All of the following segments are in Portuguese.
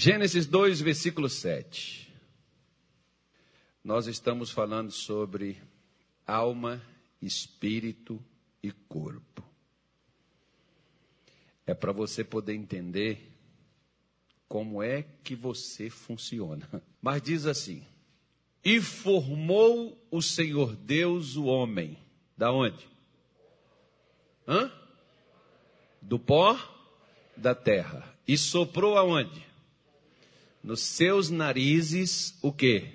Gênesis 2, versículo 7. Nós estamos falando sobre alma, espírito e corpo. É para você poder entender como é que você funciona. Mas diz assim: E formou o Senhor Deus o homem. Da onde? Hã? Do pó da terra. E soprou aonde? Nos seus narizes o quê?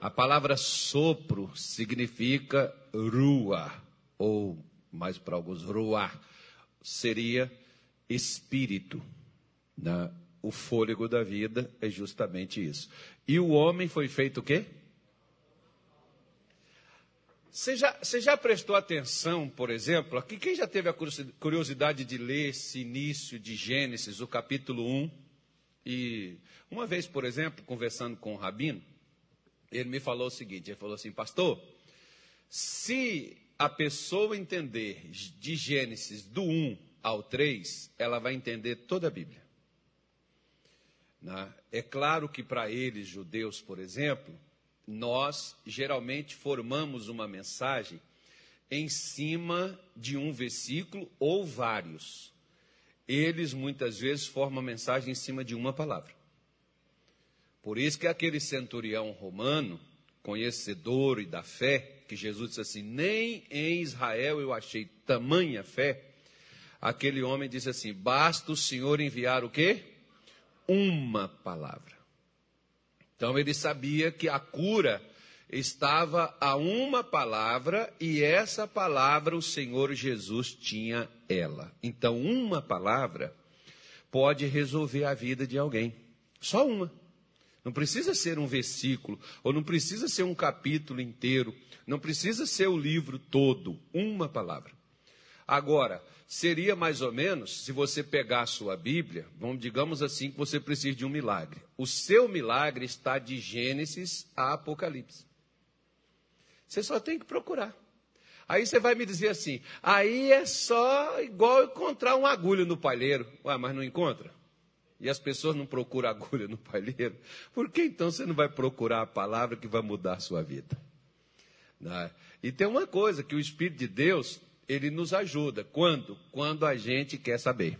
A palavra sopro significa rua, ou mais para alguns, rua, seria espírito. Né? O fôlego da vida é justamente isso. E o homem foi feito o quê? Você já, você já prestou atenção, por exemplo, aqui quem já teve a curiosidade de ler esse início de Gênesis, o capítulo 1, e uma vez, por exemplo, conversando com o Rabino, ele me falou o seguinte: ele falou assim, pastor, se a pessoa entender de Gênesis do 1 ao 3, ela vai entender toda a Bíblia. Né? É claro que para eles, judeus, por exemplo, nós geralmente formamos uma mensagem em cima de um versículo ou vários eles muitas vezes formam a mensagem em cima de uma palavra. Por isso que aquele centurião romano, conhecedor e da fé, que Jesus disse assim: Nem em Israel eu achei tamanha fé. Aquele homem disse assim: Basta o Senhor enviar o quê? Uma palavra. Então ele sabia que a cura estava a uma palavra e essa palavra o Senhor Jesus tinha ela. Então, uma palavra pode resolver a vida de alguém. Só uma. Não precisa ser um versículo, ou não precisa ser um capítulo inteiro, não precisa ser o livro todo, uma palavra. Agora, seria mais ou menos se você pegar a sua Bíblia, vamos digamos assim que você precisa de um milagre. O seu milagre está de Gênesis a Apocalipse. Você só tem que procurar. Aí você vai me dizer assim, aí é só igual encontrar uma agulha no palheiro. Ué, mas não encontra? E as pessoas não procuram agulha no palheiro? Por que então você não vai procurar a palavra que vai mudar a sua vida? Né? E tem uma coisa, que o Espírito de Deus, ele nos ajuda. Quando? Quando a gente quer saber.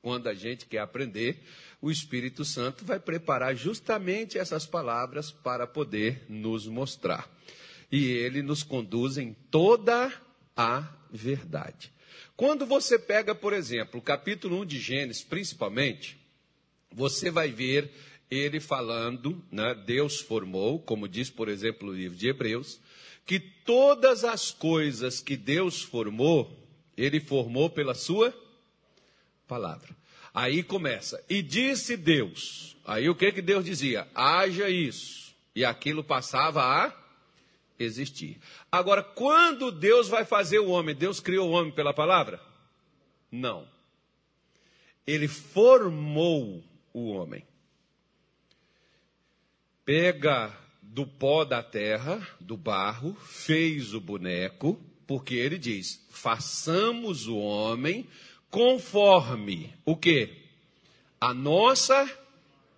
Quando a gente quer aprender, o Espírito Santo vai preparar justamente essas palavras para poder nos mostrar e ele nos conduz em toda a verdade. Quando você pega, por exemplo, o capítulo 1 de Gênesis, principalmente, você vai ver ele falando, né, Deus formou, como diz, por exemplo, o livro de Hebreus, que todas as coisas que Deus formou, ele formou pela sua palavra. Aí começa, e disse Deus. Aí o que que Deus dizia? Haja isso. E aquilo passava a existir. Agora, quando Deus vai fazer o homem, Deus criou o homem pela palavra? Não. Ele formou o homem. Pega do pó da terra, do barro, fez o boneco, porque ele diz: façamos o homem conforme o que? A nossa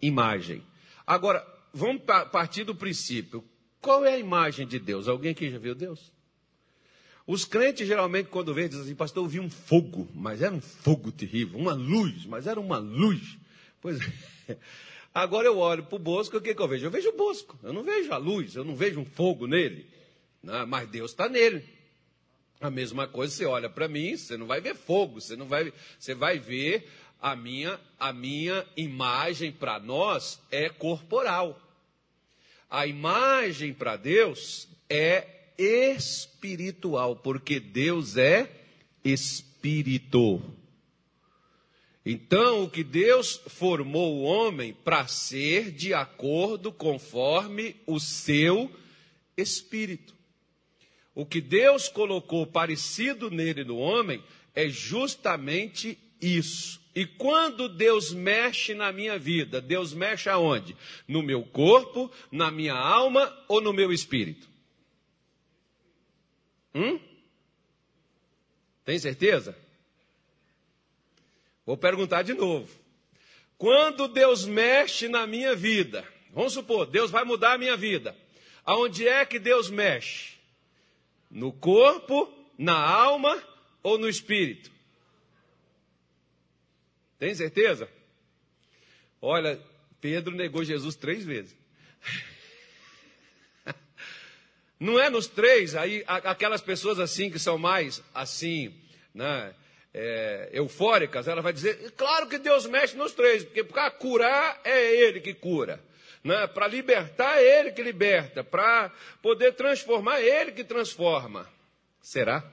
imagem. Agora, vamos partir do princípio: qual é a imagem de Deus? Alguém aqui já viu Deus? Os crentes geralmente, quando vêm, dizem assim, pastor, eu vi um fogo, mas era um fogo terrível, uma luz, mas era uma luz. Pois é. Agora eu olho para o Bosco, o que, que eu vejo? Eu vejo o Bosco, eu não vejo a luz, eu não vejo um fogo nele. Não, mas Deus está nele. A mesma coisa, você olha para mim, você não vai ver fogo, você não vai, você vai ver a minha, a minha imagem para nós é corporal. A imagem para Deus é espiritual, porque Deus é espírito. Então, o que Deus formou o homem para ser de acordo conforme o seu espírito. O que Deus colocou parecido nele no homem é justamente isso. E quando Deus mexe na minha vida, Deus mexe aonde? No meu corpo, na minha alma ou no meu espírito? Hum? Tem certeza? Vou perguntar de novo. Quando Deus mexe na minha vida, vamos supor, Deus vai mudar a minha vida. Aonde é que Deus mexe? No corpo, na alma ou no espírito? Tem certeza? Olha, Pedro negou Jesus três vezes. Não é nos três, aí aquelas pessoas assim que são mais assim, né, é, eufóricas, ela vai dizer, claro que Deus mexe nos três, porque para curar é Ele que cura. Né? Para libertar é Ele que liberta. Para poder transformar é Ele que transforma. Será?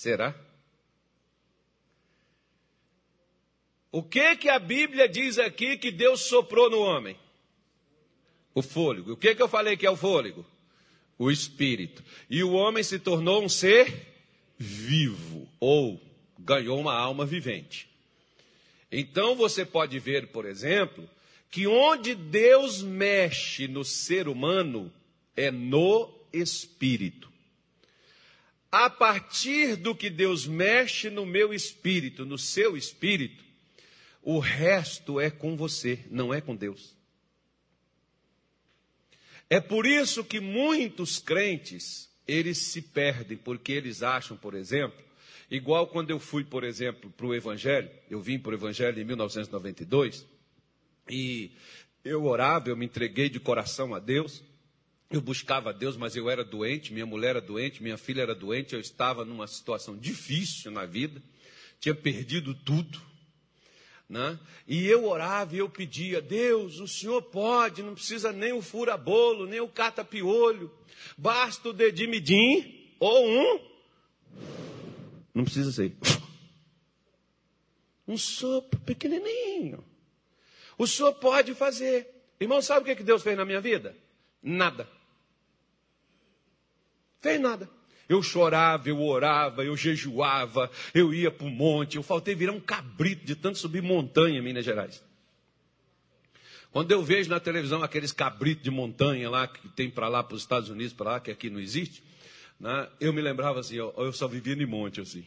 Será? O que que a Bíblia diz aqui que Deus soprou no homem? O fôlego. O que que eu falei que é o fôlego? O espírito. E o homem se tornou um ser vivo ou ganhou uma alma vivente. Então você pode ver, por exemplo, que onde Deus mexe no ser humano é no espírito. A partir do que Deus mexe no meu espírito, no seu espírito, o resto é com você, não é com Deus. É por isso que muitos crentes, eles se perdem, porque eles acham, por exemplo, igual quando eu fui, por exemplo, para o Evangelho, eu vim para o Evangelho em 1992, e eu orava, eu me entreguei de coração a Deus, eu buscava Deus, mas eu era doente, minha mulher era doente, minha filha era doente, eu estava numa situação difícil na vida, tinha perdido tudo. Né? E eu orava e eu pedia, Deus, o Senhor pode, não precisa nem o fura-bolo, nem o cata-piolho, basta o dedimidim ou um, não precisa ser, um sopro pequenininho. O Senhor pode fazer. Irmão, sabe o que Deus fez na minha vida? Nada. Fez nada. Eu chorava, eu orava, eu jejuava, eu ia para o monte, eu faltei virar um cabrito de tanto subir montanha em Minas Gerais. Quando eu vejo na televisão aqueles cabritos de montanha lá, que tem para lá, para os Estados Unidos, para lá, que aqui não existe, né, eu me lembrava assim, eu, eu só vivia no monte assim.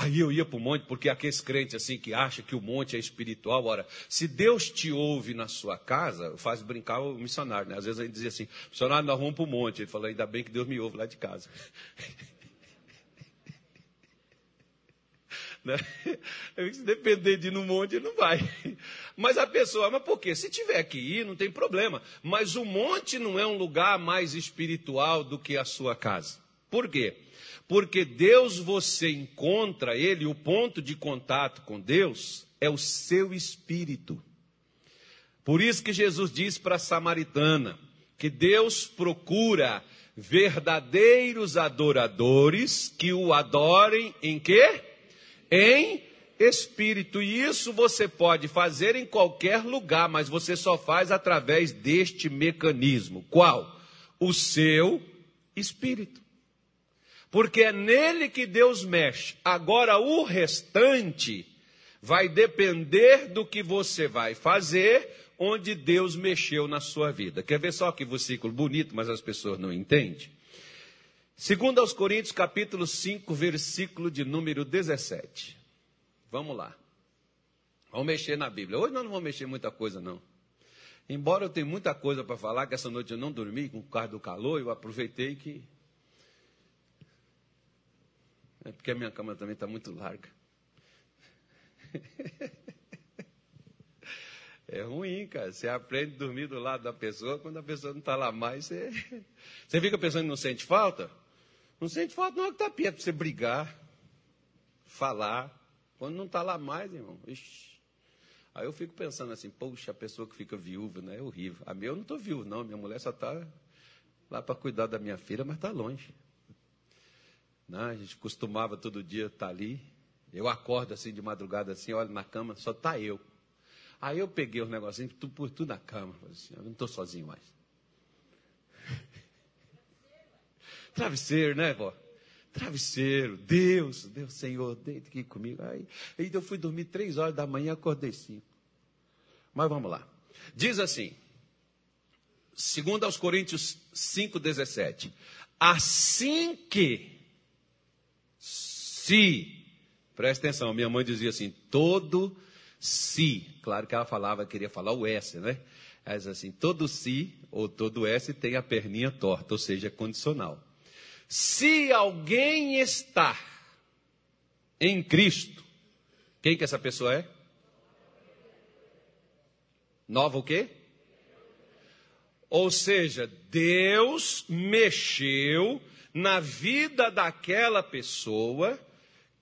Aí eu ia para o monte, porque aqueles crentes assim que acham que o monte é espiritual. Ora, se Deus te ouve na sua casa, faz brincar o missionário, né? Às vezes ele dizia assim, missionário, nós vamos para o monte. Ele falou, ainda bem que Deus me ouve lá de casa. né? Se depender de ir no monte, ele não vai. Mas a pessoa, mas por quê? Se tiver que ir, não tem problema. Mas o monte não é um lugar mais espiritual do que a sua casa. Por quê? Porque Deus você encontra Ele, o ponto de contato com Deus é o seu espírito. Por isso que Jesus diz para a samaritana que Deus procura verdadeiros adoradores que o adorem em quê? Em espírito. E isso você pode fazer em qualquer lugar, mas você só faz através deste mecanismo. Qual? O seu espírito porque é nele que Deus mexe. Agora, o restante vai depender do que você vai fazer, onde Deus mexeu na sua vida. Quer ver só que versículo bonito, mas as pessoas não entendem? Segundo aos Coríntios, capítulo 5, versículo de número 17. Vamos lá. Vamos mexer na Bíblia. Hoje nós não vamos mexer muita coisa, não. Embora eu tenha muita coisa para falar, que essa noite eu não dormi com o causa do calor, eu aproveitei que é porque a minha cama também está muito larga. É ruim, cara. Você aprende a dormir do lado da pessoa, quando a pessoa não está lá mais, você... você fica pensando que não sente falta? Não sente falta, não é que está perto para você brigar, falar. Quando não está lá mais, irmão, ixi. Aí eu fico pensando assim, poxa, a pessoa que fica viúva, né? É horrível. A minha eu não estou viúvo, não. Minha mulher só está lá para cuidar da minha filha, mas está longe. Né? A gente costumava todo dia estar tá ali. Eu acordo assim de madrugada, assim, olho na cama, só está eu. Aí eu peguei os negocinhos, tudo por tudo na cama. Assim, eu não estou sozinho mais. Travesseiro, né, vó? Travesseiro, Deus, Deus, Senhor, deita aqui comigo. Aí, aí eu fui dormir três horas da manhã, acordei cinco. Mas vamos lá. Diz assim, segundo aos Coríntios 5,17. Assim que se Presta atenção, minha mãe dizia assim: todo se, claro que ela falava, queria falar o S, né? Mas assim, todo se ou todo S tem a perninha torta, ou seja, é condicional. Se alguém está em Cristo, quem que essa pessoa é? Nova o quê? Ou seja, Deus mexeu na vida daquela pessoa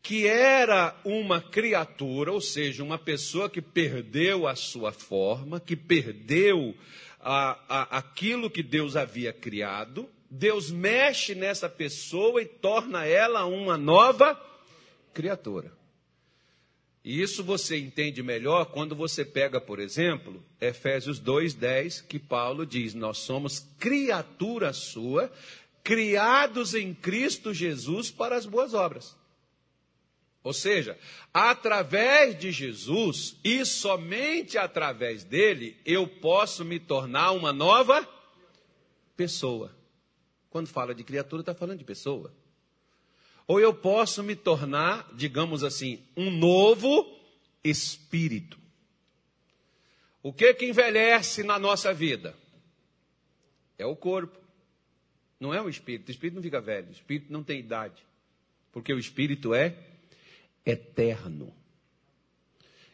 que era uma criatura, ou seja, uma pessoa que perdeu a sua forma, que perdeu a, a, aquilo que Deus havia criado. Deus mexe nessa pessoa e torna ela uma nova criatura. E isso você entende melhor quando você pega, por exemplo, Efésios 2:10, que Paulo diz: "Nós somos criatura sua, criados em Cristo Jesus para as boas obras". Ou seja, através de Jesus e somente através dele, eu posso me tornar uma nova pessoa. Quando fala de criatura, está falando de pessoa. Ou eu posso me tornar, digamos assim, um novo espírito. O que que envelhece na nossa vida? É o corpo. Não é o espírito. O espírito não fica velho. O espírito não tem idade. Porque o espírito é eterno.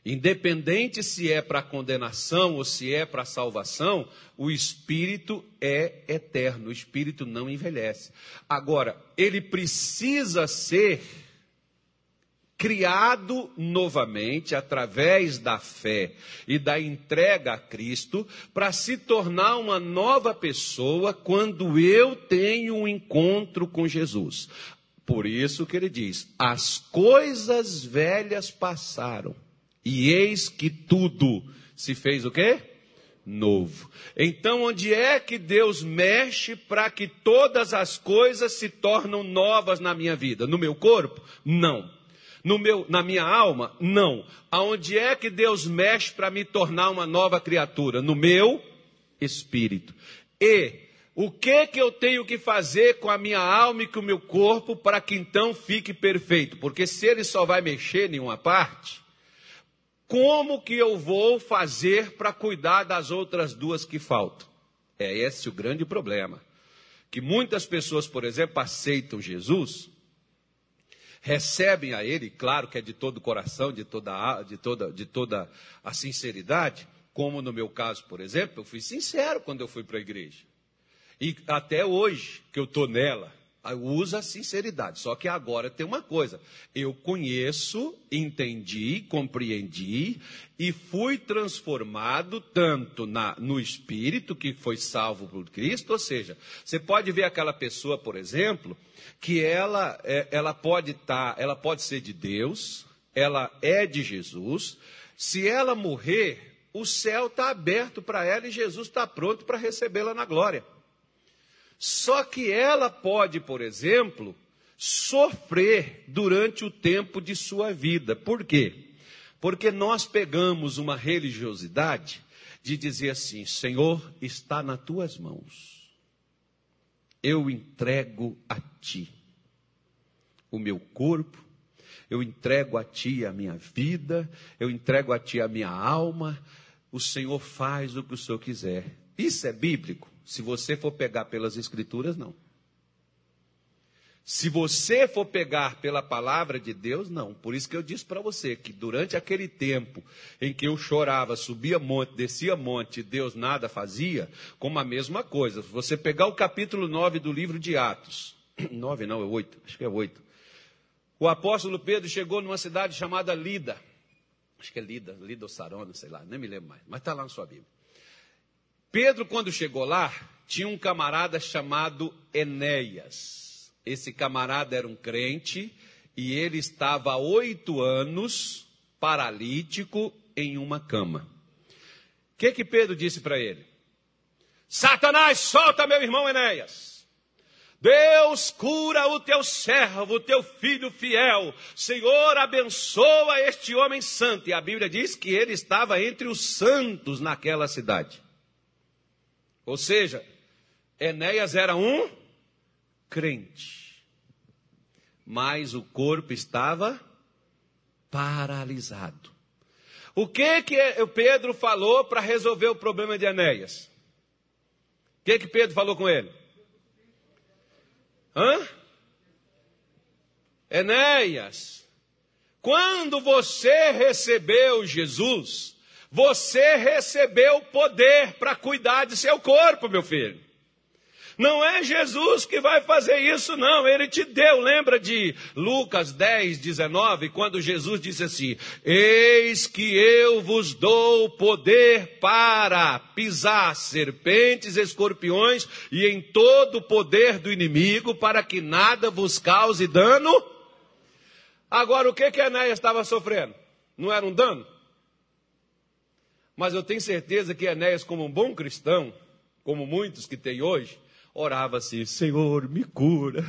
Independente se é para condenação ou se é para salvação, o espírito é eterno, o espírito não envelhece. Agora, ele precisa ser criado novamente através da fé e da entrega a Cristo para se tornar uma nova pessoa quando eu tenho um encontro com Jesus. Por isso que ele diz: as coisas velhas passaram, e eis que tudo se fez o quê? Novo. Então, onde é que Deus mexe para que todas as coisas se tornam novas na minha vida? No meu corpo? Não. No meu, na minha alma? Não. Aonde é que Deus mexe para me tornar uma nova criatura? No meu espírito. E o que que eu tenho que fazer com a minha alma e com o meu corpo para que então fique perfeito? Porque se ele só vai mexer em uma parte, como que eu vou fazer para cuidar das outras duas que faltam? É esse o grande problema. Que muitas pessoas, por exemplo, aceitam Jesus, recebem a Ele, claro que é de todo o coração, de toda, de toda, de toda a sinceridade, como no meu caso, por exemplo, eu fui sincero quando eu fui para a igreja. E até hoje que eu estou nela, usa a sinceridade. Só que agora tem uma coisa: eu conheço, entendi, compreendi e fui transformado tanto na, no espírito que foi salvo por Cristo. Ou seja, você pode ver aquela pessoa, por exemplo, que ela, é, ela pode estar, tá, ela pode ser de Deus, ela é de Jesus. Se ela morrer, o céu está aberto para ela e Jesus está pronto para recebê-la na glória. Só que ela pode, por exemplo, sofrer durante o tempo de sua vida. Por quê? Porque nós pegamos uma religiosidade de dizer assim: Senhor, está nas tuas mãos. Eu entrego a ti o meu corpo, eu entrego a ti a minha vida, eu entrego a ti a minha alma. O Senhor faz o que o Senhor quiser. Isso é bíblico? Se você for pegar pelas Escrituras, não. Se você for pegar pela palavra de Deus, não. Por isso que eu disse para você que durante aquele tempo em que eu chorava, subia monte, descia monte, Deus nada fazia, como a mesma coisa. Se você pegar o capítulo 9 do livro de Atos, 9 não, é 8, acho que é 8. O apóstolo Pedro chegou numa cidade chamada Lida. Acho que é Lida, Lida ou Sarona, sei lá, nem me lembro mais, mas está lá na sua Bíblia. Pedro, quando chegou lá, tinha um camarada chamado Enéas. Esse camarada era um crente e ele estava há oito anos paralítico em uma cama. O que, que Pedro disse para ele? Satanás, solta meu irmão Enéas. Deus cura o teu servo, o teu filho fiel. Senhor, abençoa este homem santo. E a Bíblia diz que ele estava entre os santos naquela cidade. Ou seja, Enéas era um crente, mas o corpo estava paralisado. O que que Pedro falou para resolver o problema de Enéas? O que que Pedro falou com ele? Hã? Enéas, quando você recebeu Jesus, você recebeu poder para cuidar de seu corpo, meu filho. Não é Jesus que vai fazer isso, não. Ele te deu. Lembra de Lucas 10, 19, quando Jesus disse assim: Eis que eu vos dou poder para pisar serpentes, escorpiões e em todo o poder do inimigo, para que nada vos cause dano. Agora, o que que Enéas estava sofrendo? Não era um dano? Mas eu tenho certeza que Enéas, como um bom cristão, como muitos que tem hoje, orava assim: Senhor, me cura.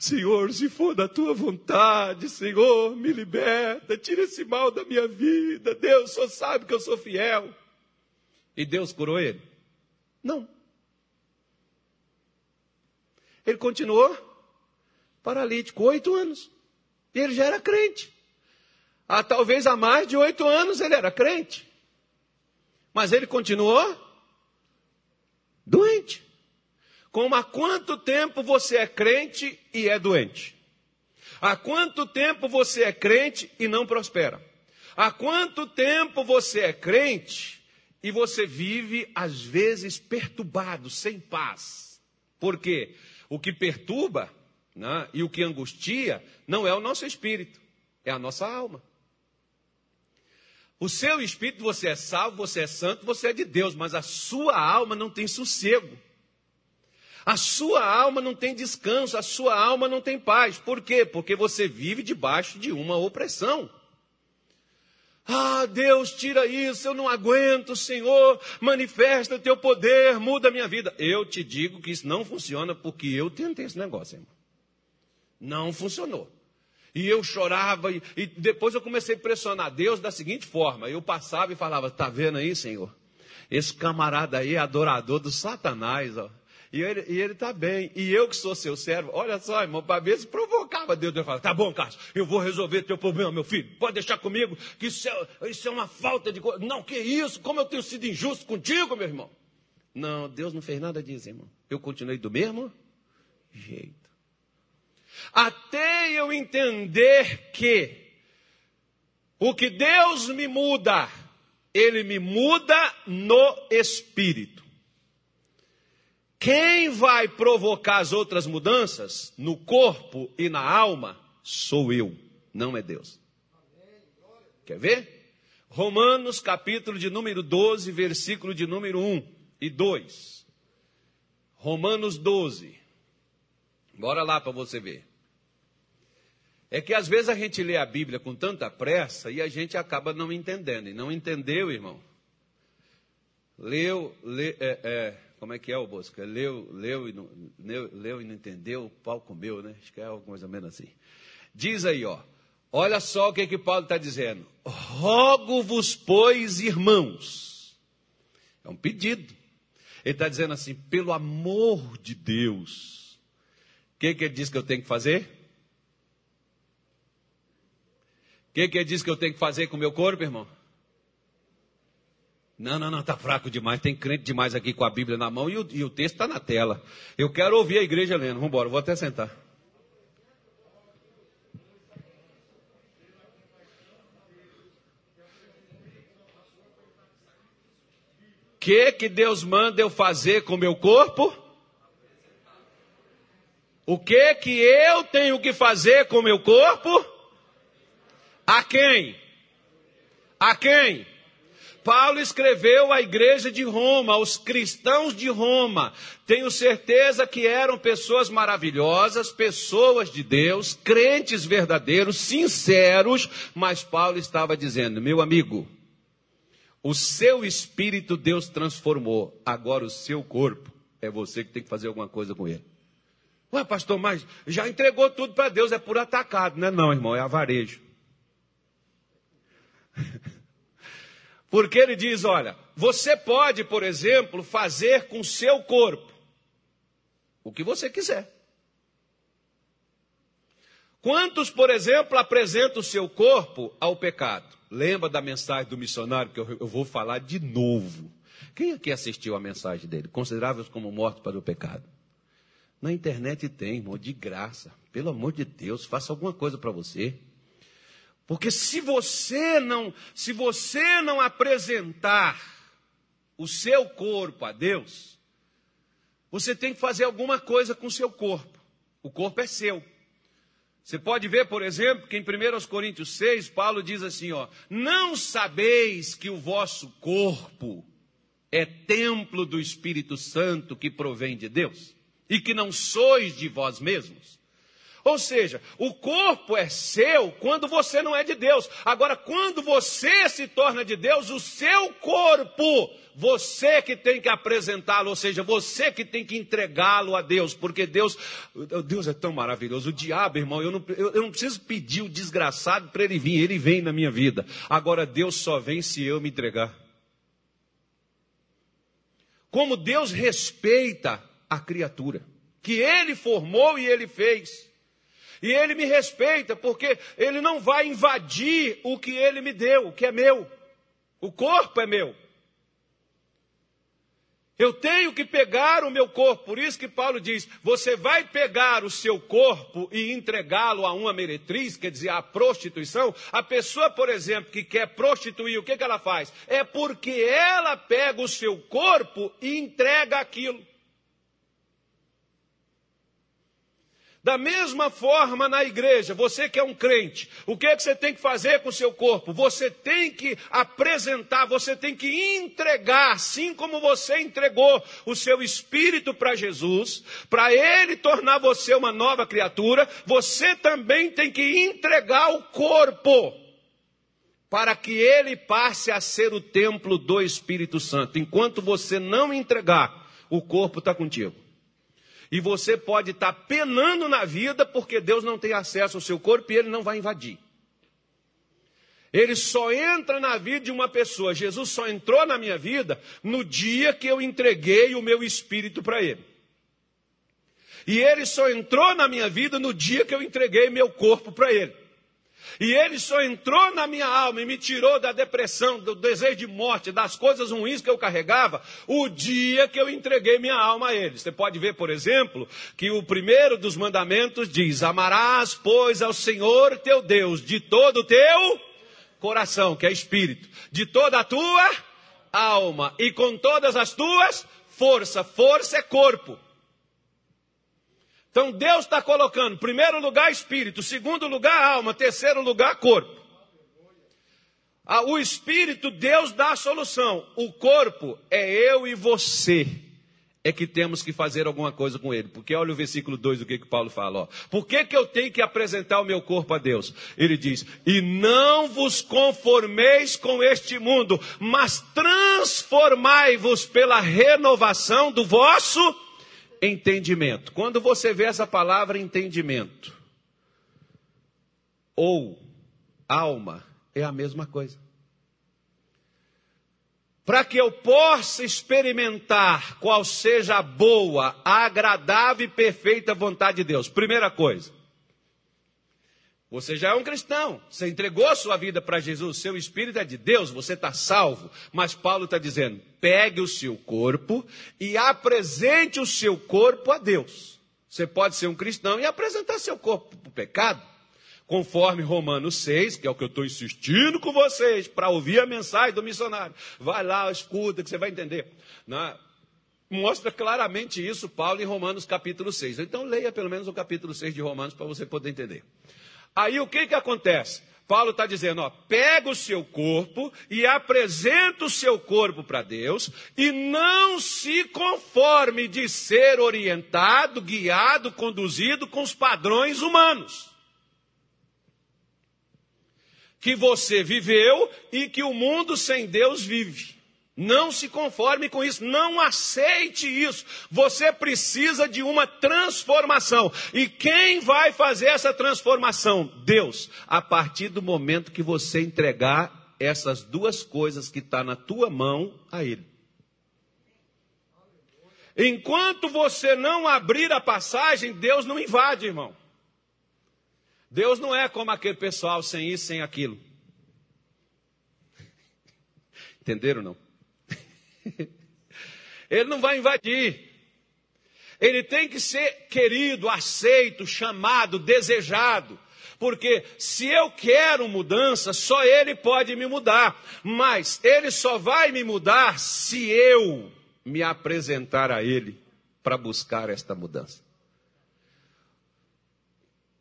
Senhor, se for da tua vontade, Senhor, me liberta, tira esse mal da minha vida. Deus só sabe que eu sou fiel. E Deus curou ele? Não. Ele continuou paralítico oito anos. E ele já era crente. Há, talvez há mais de oito anos ele era crente. Mas ele continuou doente. Como há quanto tempo você é crente e é doente? Há quanto tempo você é crente e não prospera? Há quanto tempo você é crente e você vive, às vezes, perturbado, sem paz? Por quê? O que perturba né, e o que angustia não é o nosso espírito, é a nossa alma. O seu espírito, você é salvo, você é santo, você é de Deus, mas a sua alma não tem sossego. A sua alma não tem descanso, a sua alma não tem paz. Por quê? Porque você vive debaixo de uma opressão. Ah, Deus, tira isso, eu não aguento, Senhor, manifesta o teu poder, muda a minha vida. Eu te digo que isso não funciona porque eu tentei esse negócio, irmão. Não funcionou. E eu chorava, e, e depois eu comecei a pressionar Deus da seguinte forma: eu passava e falava, está vendo aí, Senhor? Esse camarada aí é adorador do Satanás, ó. E ele está bem. E eu que sou seu servo, olha só, irmão, para ver se provocava Deus. Deus fala, tá bom, Carlos, eu vou resolver teu problema, meu filho. Pode deixar comigo, que isso é, isso é uma falta de coisa. Não, que isso? Como eu tenho sido injusto contigo, meu irmão? Não, Deus não fez nada disso, irmão. Eu continuei do mesmo jeito. Até eu entender que o que Deus me muda, Ele me muda no espírito. Quem vai provocar as outras mudanças no corpo e na alma sou eu, não é Deus. Quer ver? Romanos, capítulo de número 12, versículo de número 1 e 2. Romanos 12. Bora lá para você ver. É que às vezes a gente lê a Bíblia com tanta pressa e a gente acaba não entendendo. E não entendeu, irmão? Leu, lê, é, é como é que é o Bosco? Leu, leu, e não, leu, leu e não entendeu, o pau comeu, né? Acho que é algo mais ou menos assim. Diz aí, ó. Olha só o que, que Paulo está dizendo. Rogo-vos, pois, irmãos. É um pedido. Ele está dizendo assim, pelo amor de Deus. O que, que ele diz que eu tenho que fazer? O que, que ele diz que eu tenho que fazer com o meu corpo, irmão? Não, não, não, está fraco demais. Tem crente demais aqui com a Bíblia na mão e o, e o texto está na tela. Eu quero ouvir a igreja lendo. Vamos embora, vou até sentar. O que, que Deus manda eu fazer com o meu corpo? O que que eu tenho que fazer com o meu corpo? A quem? A quem? Paulo escreveu à igreja de Roma, aos cristãos de Roma. Tenho certeza que eram pessoas maravilhosas, pessoas de Deus, crentes verdadeiros, sinceros, mas Paulo estava dizendo: meu amigo, o seu espírito Deus transformou, agora o seu corpo é você que tem que fazer alguma coisa com ele. Ué, pastor, mas já entregou tudo para Deus, é por atacado, não é não, irmão, é avarejo. Porque ele diz: olha, você pode, por exemplo, fazer com seu corpo o que você quiser. Quantos, por exemplo, apresentam o seu corpo ao pecado? Lembra da mensagem do missionário que eu, vou falar de novo? Quem aqui assistiu a mensagem dele? Consideráveis como mortos para o pecado. Na internet tem, irmão, de graça. Pelo amor de Deus, faça alguma coisa para você. Porque se você não, se você não apresentar o seu corpo a Deus, você tem que fazer alguma coisa com o seu corpo. O corpo é seu. Você pode ver, por exemplo, que em 1 Coríntios 6, Paulo diz assim: ó, não sabeis que o vosso corpo é templo do Espírito Santo que provém de Deus, e que não sois de vós mesmos. Ou seja, o corpo é seu quando você não é de Deus. Agora, quando você se torna de Deus, o seu corpo você que tem que apresentá-lo, ou seja, você que tem que entregá-lo a Deus, porque Deus, Deus é tão maravilhoso. O diabo, irmão, eu não, eu, eu não preciso pedir o desgraçado para ele vir, ele vem na minha vida. Agora, Deus só vem se eu me entregar. Como Deus respeita a criatura, que Ele formou e Ele fez. E Ele me respeita, porque Ele não vai invadir o que Ele me deu, o que é meu. O corpo é meu. Eu tenho que pegar o meu corpo, por isso que Paulo diz: você vai pegar o seu corpo e entregá-lo a uma meretriz, quer dizer, a prostituição. A pessoa, por exemplo, que quer prostituir, o que, que ela faz? É porque ela pega o seu corpo e entrega aquilo. Da mesma forma na igreja, você que é um crente, o que, é que você tem que fazer com o seu corpo? Você tem que apresentar, você tem que entregar, assim como você entregou o seu espírito para Jesus, para ele tornar você uma nova criatura, você também tem que entregar o corpo para que ele passe a ser o templo do Espírito Santo. Enquanto você não entregar, o corpo está contigo. E você pode estar penando na vida porque Deus não tem acesso ao seu corpo e ele não vai invadir. Ele só entra na vida de uma pessoa. Jesus só entrou na minha vida no dia que eu entreguei o meu espírito para ele. E ele só entrou na minha vida no dia que eu entreguei meu corpo para ele. E ele só entrou na minha alma e me tirou da depressão, do desejo de morte, das coisas ruins que eu carregava, o dia que eu entreguei minha alma a ele. Você pode ver, por exemplo, que o primeiro dos mandamentos diz: Amarás, pois, ao Senhor teu Deus de todo o teu coração, que é espírito, de toda a tua alma e com todas as tuas forças. Força é corpo. Então Deus está colocando, primeiro lugar, espírito, segundo lugar, alma, terceiro lugar, corpo. O espírito, Deus dá a solução. O corpo é eu e você. É que temos que fazer alguma coisa com ele. Porque olha o versículo 2 do que, que Paulo fala. Ó. Por que, que eu tenho que apresentar o meu corpo a Deus? Ele diz: E não vos conformeis com este mundo, mas transformai-vos pela renovação do vosso entendimento. Quando você vê essa palavra entendimento ou alma, é a mesma coisa. Para que eu possa experimentar qual seja a boa, agradável e perfeita vontade de Deus. Primeira coisa, você já é um cristão, você entregou a sua vida para Jesus, seu espírito é de Deus, você está salvo. Mas Paulo está dizendo: pegue o seu corpo e apresente o seu corpo a Deus. Você pode ser um cristão e apresentar seu corpo para o pecado, conforme Romanos 6, que é o que eu estou insistindo com vocês, para ouvir a mensagem do missionário. Vai lá, escuta, que você vai entender. Né? mostra claramente isso, Paulo, em Romanos capítulo 6. Então leia pelo menos o capítulo 6 de Romanos para você poder entender. Aí o que, que acontece? Paulo está dizendo, ó, pega o seu corpo e apresenta o seu corpo para Deus e não se conforme de ser orientado, guiado, conduzido com os padrões humanos. Que você viveu e que o mundo sem Deus vive. Não se conforme com isso, não aceite isso. Você precisa de uma transformação. E quem vai fazer essa transformação? Deus, a partir do momento que você entregar essas duas coisas que está na tua mão a Ele. Enquanto você não abrir a passagem, Deus não invade, irmão. Deus não é como aquele pessoal sem isso, sem aquilo. Entenderam não? Ele não vai invadir. Ele tem que ser querido, aceito, chamado, desejado. Porque se eu quero mudança, só Ele pode me mudar. Mas Ele só vai me mudar se eu me apresentar a Ele para buscar esta mudança.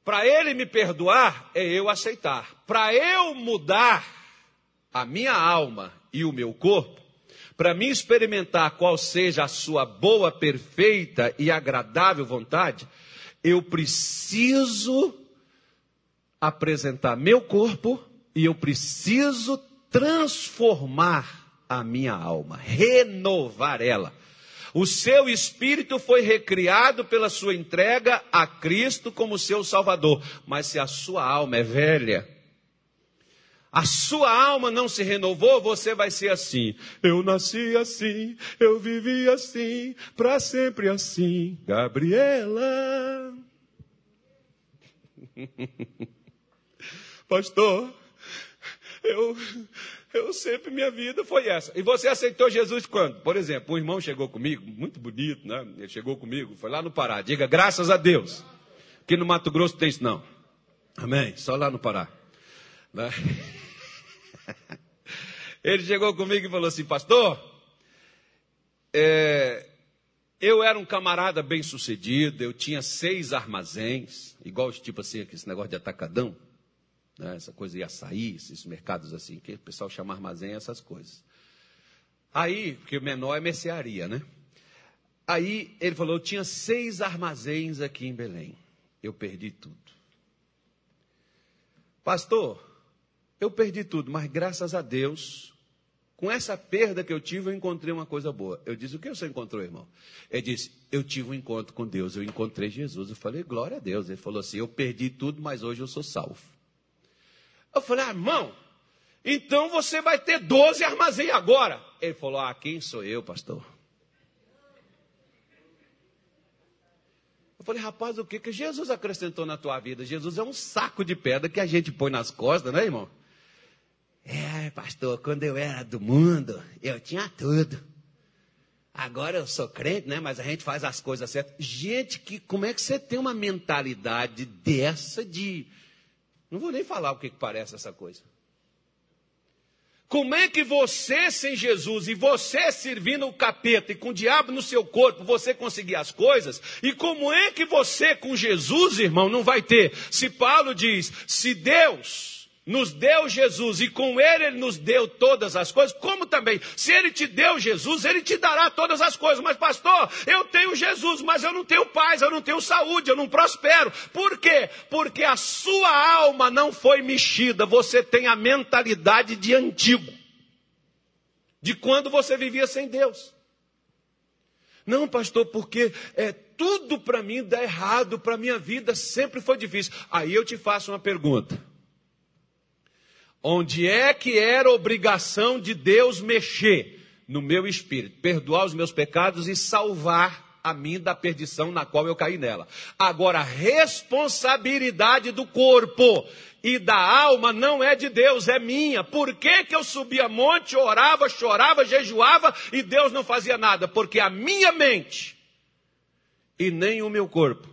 Para Ele me perdoar, é eu aceitar. Para eu mudar a minha alma e o meu corpo, para mim experimentar qual seja a sua boa, perfeita e agradável vontade, eu preciso apresentar meu corpo e eu preciso transformar a minha alma, renovar ela. O seu espírito foi recriado pela sua entrega a Cristo como seu Salvador, mas se a sua alma é velha, a sua alma não se renovou, você vai ser assim. Eu nasci assim, eu vivi assim, para sempre assim. Gabriela. Pastor, eu, eu sempre, minha vida foi essa. E você aceitou Jesus quando? Por exemplo, um irmão chegou comigo, muito bonito, né? Ele chegou comigo, foi lá no Pará. Diga graças a Deus. Que no Mato Grosso tem isso não. Amém? Só lá no Pará. Né? Ele chegou comigo e falou assim, pastor, é, eu era um camarada bem sucedido, eu tinha seis armazéns, igual tipo assim, esse negócio de atacadão, né, essa coisa de açaí, esses mercados assim, que o pessoal chama armazém, essas coisas. Aí, porque o menor é mercearia, né? Aí ele falou, eu tinha seis armazéns aqui em Belém, eu perdi tudo. Pastor, eu perdi tudo, mas graças a Deus, com essa perda que eu tive, eu encontrei uma coisa boa. Eu disse, o que você encontrou, irmão? Ele disse, eu tive um encontro com Deus, eu encontrei Jesus. Eu falei, glória a Deus. Ele falou assim, eu perdi tudo, mas hoje eu sou salvo. Eu falei, ah, irmão, então você vai ter 12 armazéns agora. Ele falou, ah, quem sou eu, pastor? Eu falei, rapaz, o que, que Jesus acrescentou na tua vida? Jesus é um saco de pedra que a gente põe nas costas, né, irmão? É, pastor, quando eu era do mundo, eu tinha tudo. Agora eu sou crente, né? Mas a gente faz as coisas certas. Gente, que, como é que você tem uma mentalidade dessa de. Não vou nem falar o que, que parece essa coisa. Como é que você sem Jesus e você servindo o capeta e com o diabo no seu corpo, você conseguir as coisas? E como é que você com Jesus, irmão, não vai ter? Se Paulo diz, se Deus nos deu Jesus e com ele ele nos deu todas as coisas, como também, se ele te deu Jesus, ele te dará todas as coisas. Mas pastor, eu tenho Jesus, mas eu não tenho paz, eu não tenho saúde, eu não prospero. Por quê? Porque a sua alma não foi mexida, você tem a mentalidade de antigo. De quando você vivia sem Deus. Não, pastor, porque é tudo para mim dá errado, para minha vida sempre foi difícil. Aí eu te faço uma pergunta. Onde é que era obrigação de Deus mexer no meu espírito, perdoar os meus pecados e salvar a mim da perdição na qual eu caí nela. Agora, a responsabilidade do corpo e da alma não é de Deus, é minha. Por que, que eu subia monte, orava, chorava, jejuava e Deus não fazia nada? Porque a minha mente e nem o meu corpo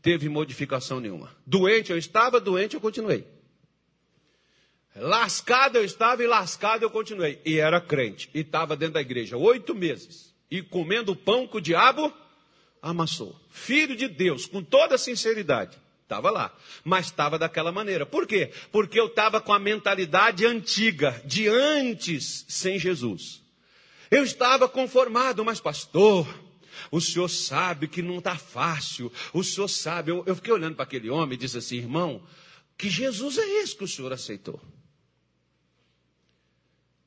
teve modificação nenhuma. Doente eu estava, doente eu continuei. Lascado eu estava e lascado eu continuei. E era crente. E estava dentro da igreja oito meses. E comendo pão que o diabo amassou. Filho de Deus, com toda sinceridade. Estava lá. Mas estava daquela maneira. Por quê? Porque eu estava com a mentalidade antiga, de antes, sem Jesus. Eu estava conformado, mas pastor, o senhor sabe que não está fácil. O senhor sabe. Eu, eu fiquei olhando para aquele homem e disse assim, irmão, que Jesus é esse que o senhor aceitou?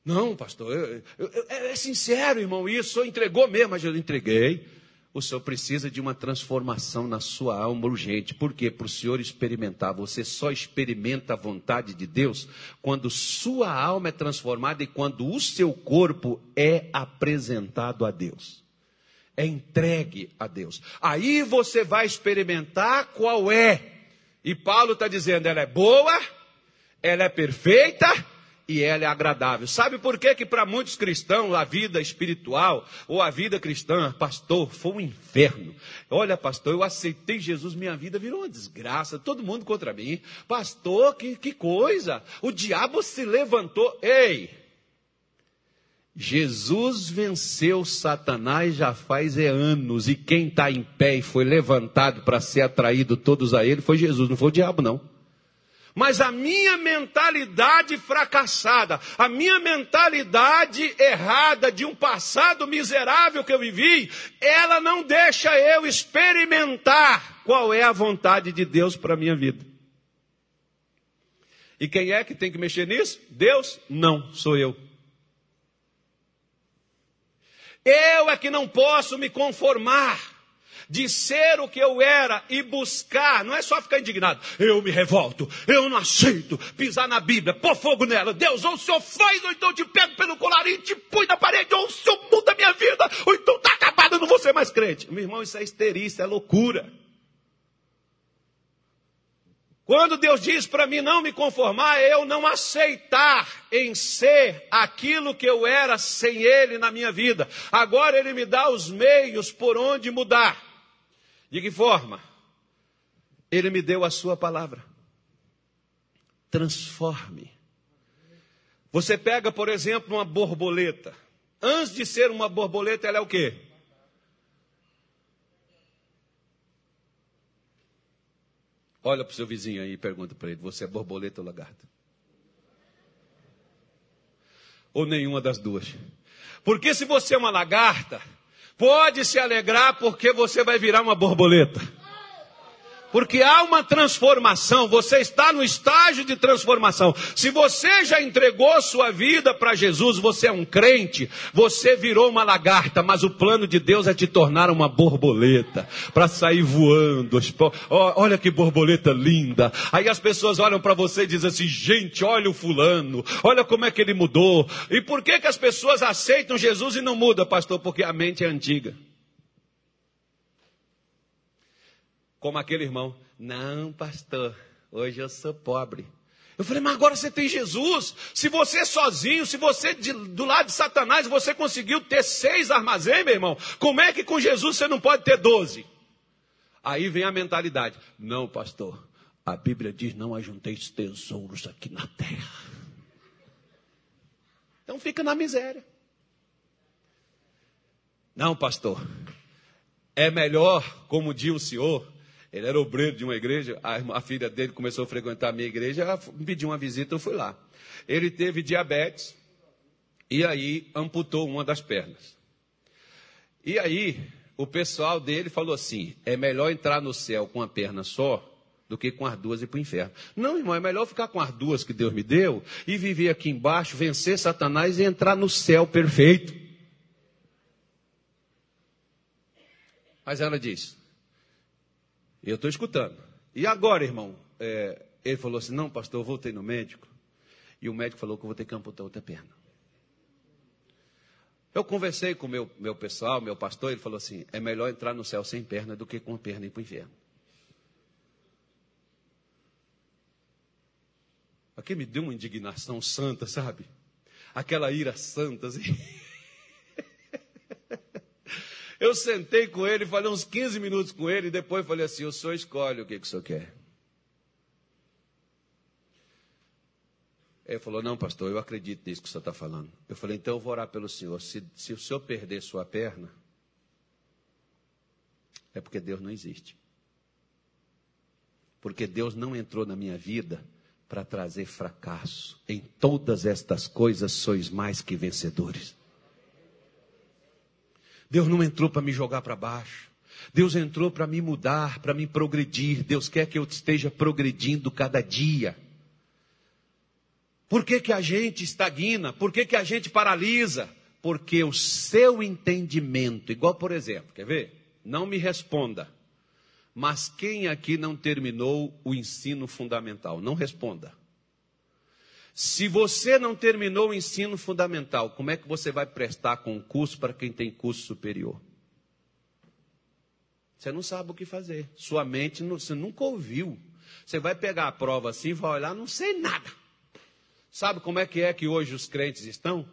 Não, pastor, eu, eu, eu, é, é sincero, irmão, isso, entregou mesmo, mas eu entreguei. O senhor precisa de uma transformação na sua alma urgente. Por quê? Para o senhor experimentar. Você só experimenta a vontade de Deus quando sua alma é transformada e quando o seu corpo é apresentado a Deus. É entregue a Deus. Aí você vai experimentar qual é E Paulo está dizendo: ela é boa, ela é perfeita e ela é agradável. Sabe por que, que para muitos cristãos a vida espiritual ou a vida cristã, pastor, foi um inferno? Olha, pastor, eu aceitei Jesus, minha vida virou uma desgraça, todo mundo contra mim. Pastor, que, que coisa! O diabo se levantou. Ei! Jesus venceu Satanás já faz é anos, e quem está em pé e foi levantado para ser atraído todos a ele foi Jesus, não foi o diabo, não. Mas a minha mentalidade fracassada, a minha mentalidade errada de um passado miserável que eu vivi, ela não deixa eu experimentar qual é a vontade de Deus para a minha vida. E quem é que tem que mexer nisso? Deus? Não, sou eu. Eu é que não posso me conformar de ser o que eu era e buscar, não é só ficar indignado, eu me revolto, eu não aceito pisar na Bíblia, pôr fogo nela, Deus, ou o Senhor faz, ou então te pego pelo colarinho, te põe na parede, ou o Senhor muda a minha vida, ou então está acabado, eu não vou ser mais crente. Meu irmão, isso é histeria, é loucura. Quando Deus diz para mim não me conformar, é eu não aceitar em ser aquilo que eu era sem Ele na minha vida. Agora Ele me dá os meios por onde mudar. De que forma? Ele me deu a sua palavra. Transforme. Você pega, por exemplo, uma borboleta. Antes de ser uma borboleta, ela é o quê? Olha para o seu vizinho aí e pergunta para ele: você é borboleta ou lagarta? Ou nenhuma das duas? Porque se você é uma lagarta, Pode se alegrar porque você vai virar uma borboleta. Porque há uma transformação, você está no estágio de transformação. Se você já entregou sua vida para Jesus, você é um crente, você virou uma lagarta, mas o plano de Deus é te tornar uma borboleta, para sair voando. Olha que borboleta linda. Aí as pessoas olham para você e dizem assim: gente, olha o fulano, olha como é que ele mudou. E por que, que as pessoas aceitam Jesus e não mudam, pastor? Porque a mente é antiga. Como aquele irmão. Não, pastor, hoje eu sou pobre. Eu falei, mas agora você tem Jesus. Se você é sozinho, se você de, do lado de Satanás, você conseguiu ter seis armazéns, meu irmão, como é que com Jesus você não pode ter doze? Aí vem a mentalidade. Não, pastor, a Bíblia diz: não ajunteis tesouros aqui na terra. Então fica na miséria. Não, pastor, é melhor, como diz o senhor, ele era obreiro de uma igreja, a, a filha dele começou a frequentar a minha igreja, ela me pediu uma visita, eu fui lá. Ele teve diabetes e aí amputou uma das pernas. E aí o pessoal dele falou assim: é melhor entrar no céu com a perna só do que com as duas e para o inferno. Não, irmão, é melhor ficar com as duas que Deus me deu e viver aqui embaixo, vencer Satanás e entrar no céu perfeito. Mas ela eu estou escutando. E agora, irmão? É, ele falou assim: Não, pastor, eu voltei no médico. E o médico falou que eu vou ter que amputar outra perna. Eu conversei com o meu, meu pessoal, meu pastor, ele falou assim: é melhor entrar no céu sem perna do que com a perna ir para o inferno. Aqui me deu uma indignação santa, sabe? Aquela ira santa, assim. Eu sentei com ele, falei uns 15 minutos com ele, e depois falei assim: o senhor escolhe o que, que o senhor quer. Ele falou: Não, pastor, eu acredito nisso que o senhor está falando. Eu falei: Então eu vou orar pelo senhor. Se, se o senhor perder sua perna, é porque Deus não existe. Porque Deus não entrou na minha vida para trazer fracasso. Em todas estas coisas sois mais que vencedores. Deus não entrou para me jogar para baixo. Deus entrou para me mudar, para me progredir. Deus quer que eu esteja progredindo cada dia. Por que, que a gente estagna? Por que, que a gente paralisa? Porque o seu entendimento, igual por exemplo, quer ver? Não me responda. Mas quem aqui não terminou o ensino fundamental? Não responda. Se você não terminou o ensino fundamental, como é que você vai prestar concurso para quem tem curso superior? Você não sabe o que fazer. Sua mente, você nunca ouviu. Você vai pegar a prova assim vai olhar, não sei nada. Sabe como é que é que hoje os crentes estão?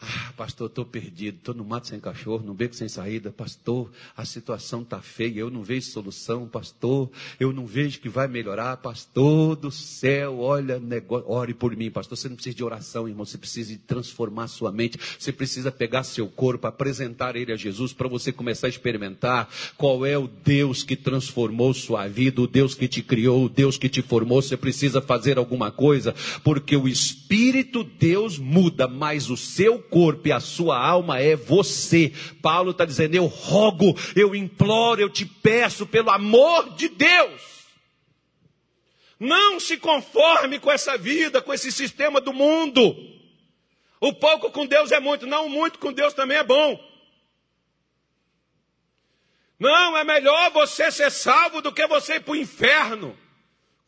Ah, pastor, estou perdido, estou no mato sem cachorro, no beco sem saída. Pastor, a situação está feia, eu não vejo solução. Pastor, eu não vejo que vai melhorar. Pastor do céu, olha, negócio, ore por mim. Pastor, você não precisa de oração, irmão, você precisa de transformar sua mente. Você precisa pegar seu corpo, apresentar ele a Jesus para você começar a experimentar qual é o Deus que transformou sua vida, o Deus que te criou, o Deus que te formou. Você precisa fazer alguma coisa, porque o Espírito Deus muda, mas o seu corpo e a sua alma é você. Paulo está dizendo: eu rogo, eu imploro, eu te peço, pelo amor de Deus. Não se conforme com essa vida, com esse sistema do mundo. O pouco com Deus é muito, não, o muito com Deus também é bom. Não, é melhor você ser salvo do que você ir para o inferno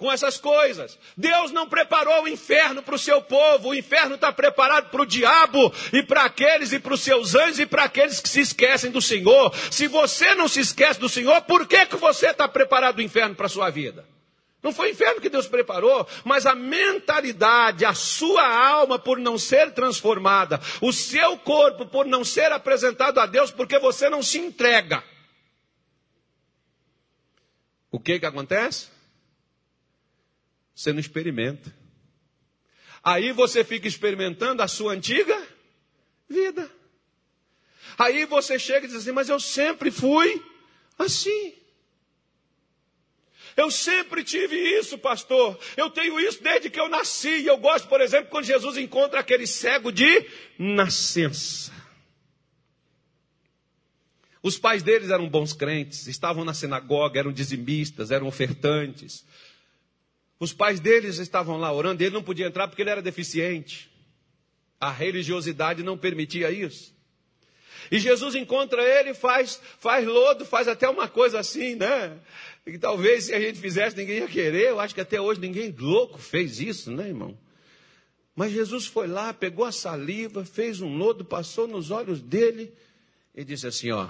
com essas coisas. Deus não preparou o inferno para o seu povo, o inferno está preparado para o diabo e para aqueles e para os seus anjos e para aqueles que se esquecem do Senhor. Se você não se esquece do Senhor, por que, que você está preparado o inferno para a sua vida? Não foi o inferno que Deus preparou, mas a mentalidade, a sua alma por não ser transformada, o seu corpo por não ser apresentado a Deus porque você não se entrega. O que que acontece? Você não experimenta. Aí você fica experimentando a sua antiga vida. Aí você chega e diz assim: Mas eu sempre fui assim. Eu sempre tive isso, pastor. Eu tenho isso desde que eu nasci. Eu gosto, por exemplo, quando Jesus encontra aquele cego de nascença. Os pais deles eram bons crentes, estavam na sinagoga, eram dizimistas, eram ofertantes. Os pais deles estavam lá orando, ele não podia entrar porque ele era deficiente. A religiosidade não permitia isso. E Jesus encontra ele, faz, faz lodo, faz até uma coisa assim, né? Que talvez se a gente fizesse ninguém ia querer. Eu acho que até hoje ninguém louco fez isso, né, irmão? Mas Jesus foi lá, pegou a saliva, fez um lodo, passou nos olhos dele e disse assim: ó,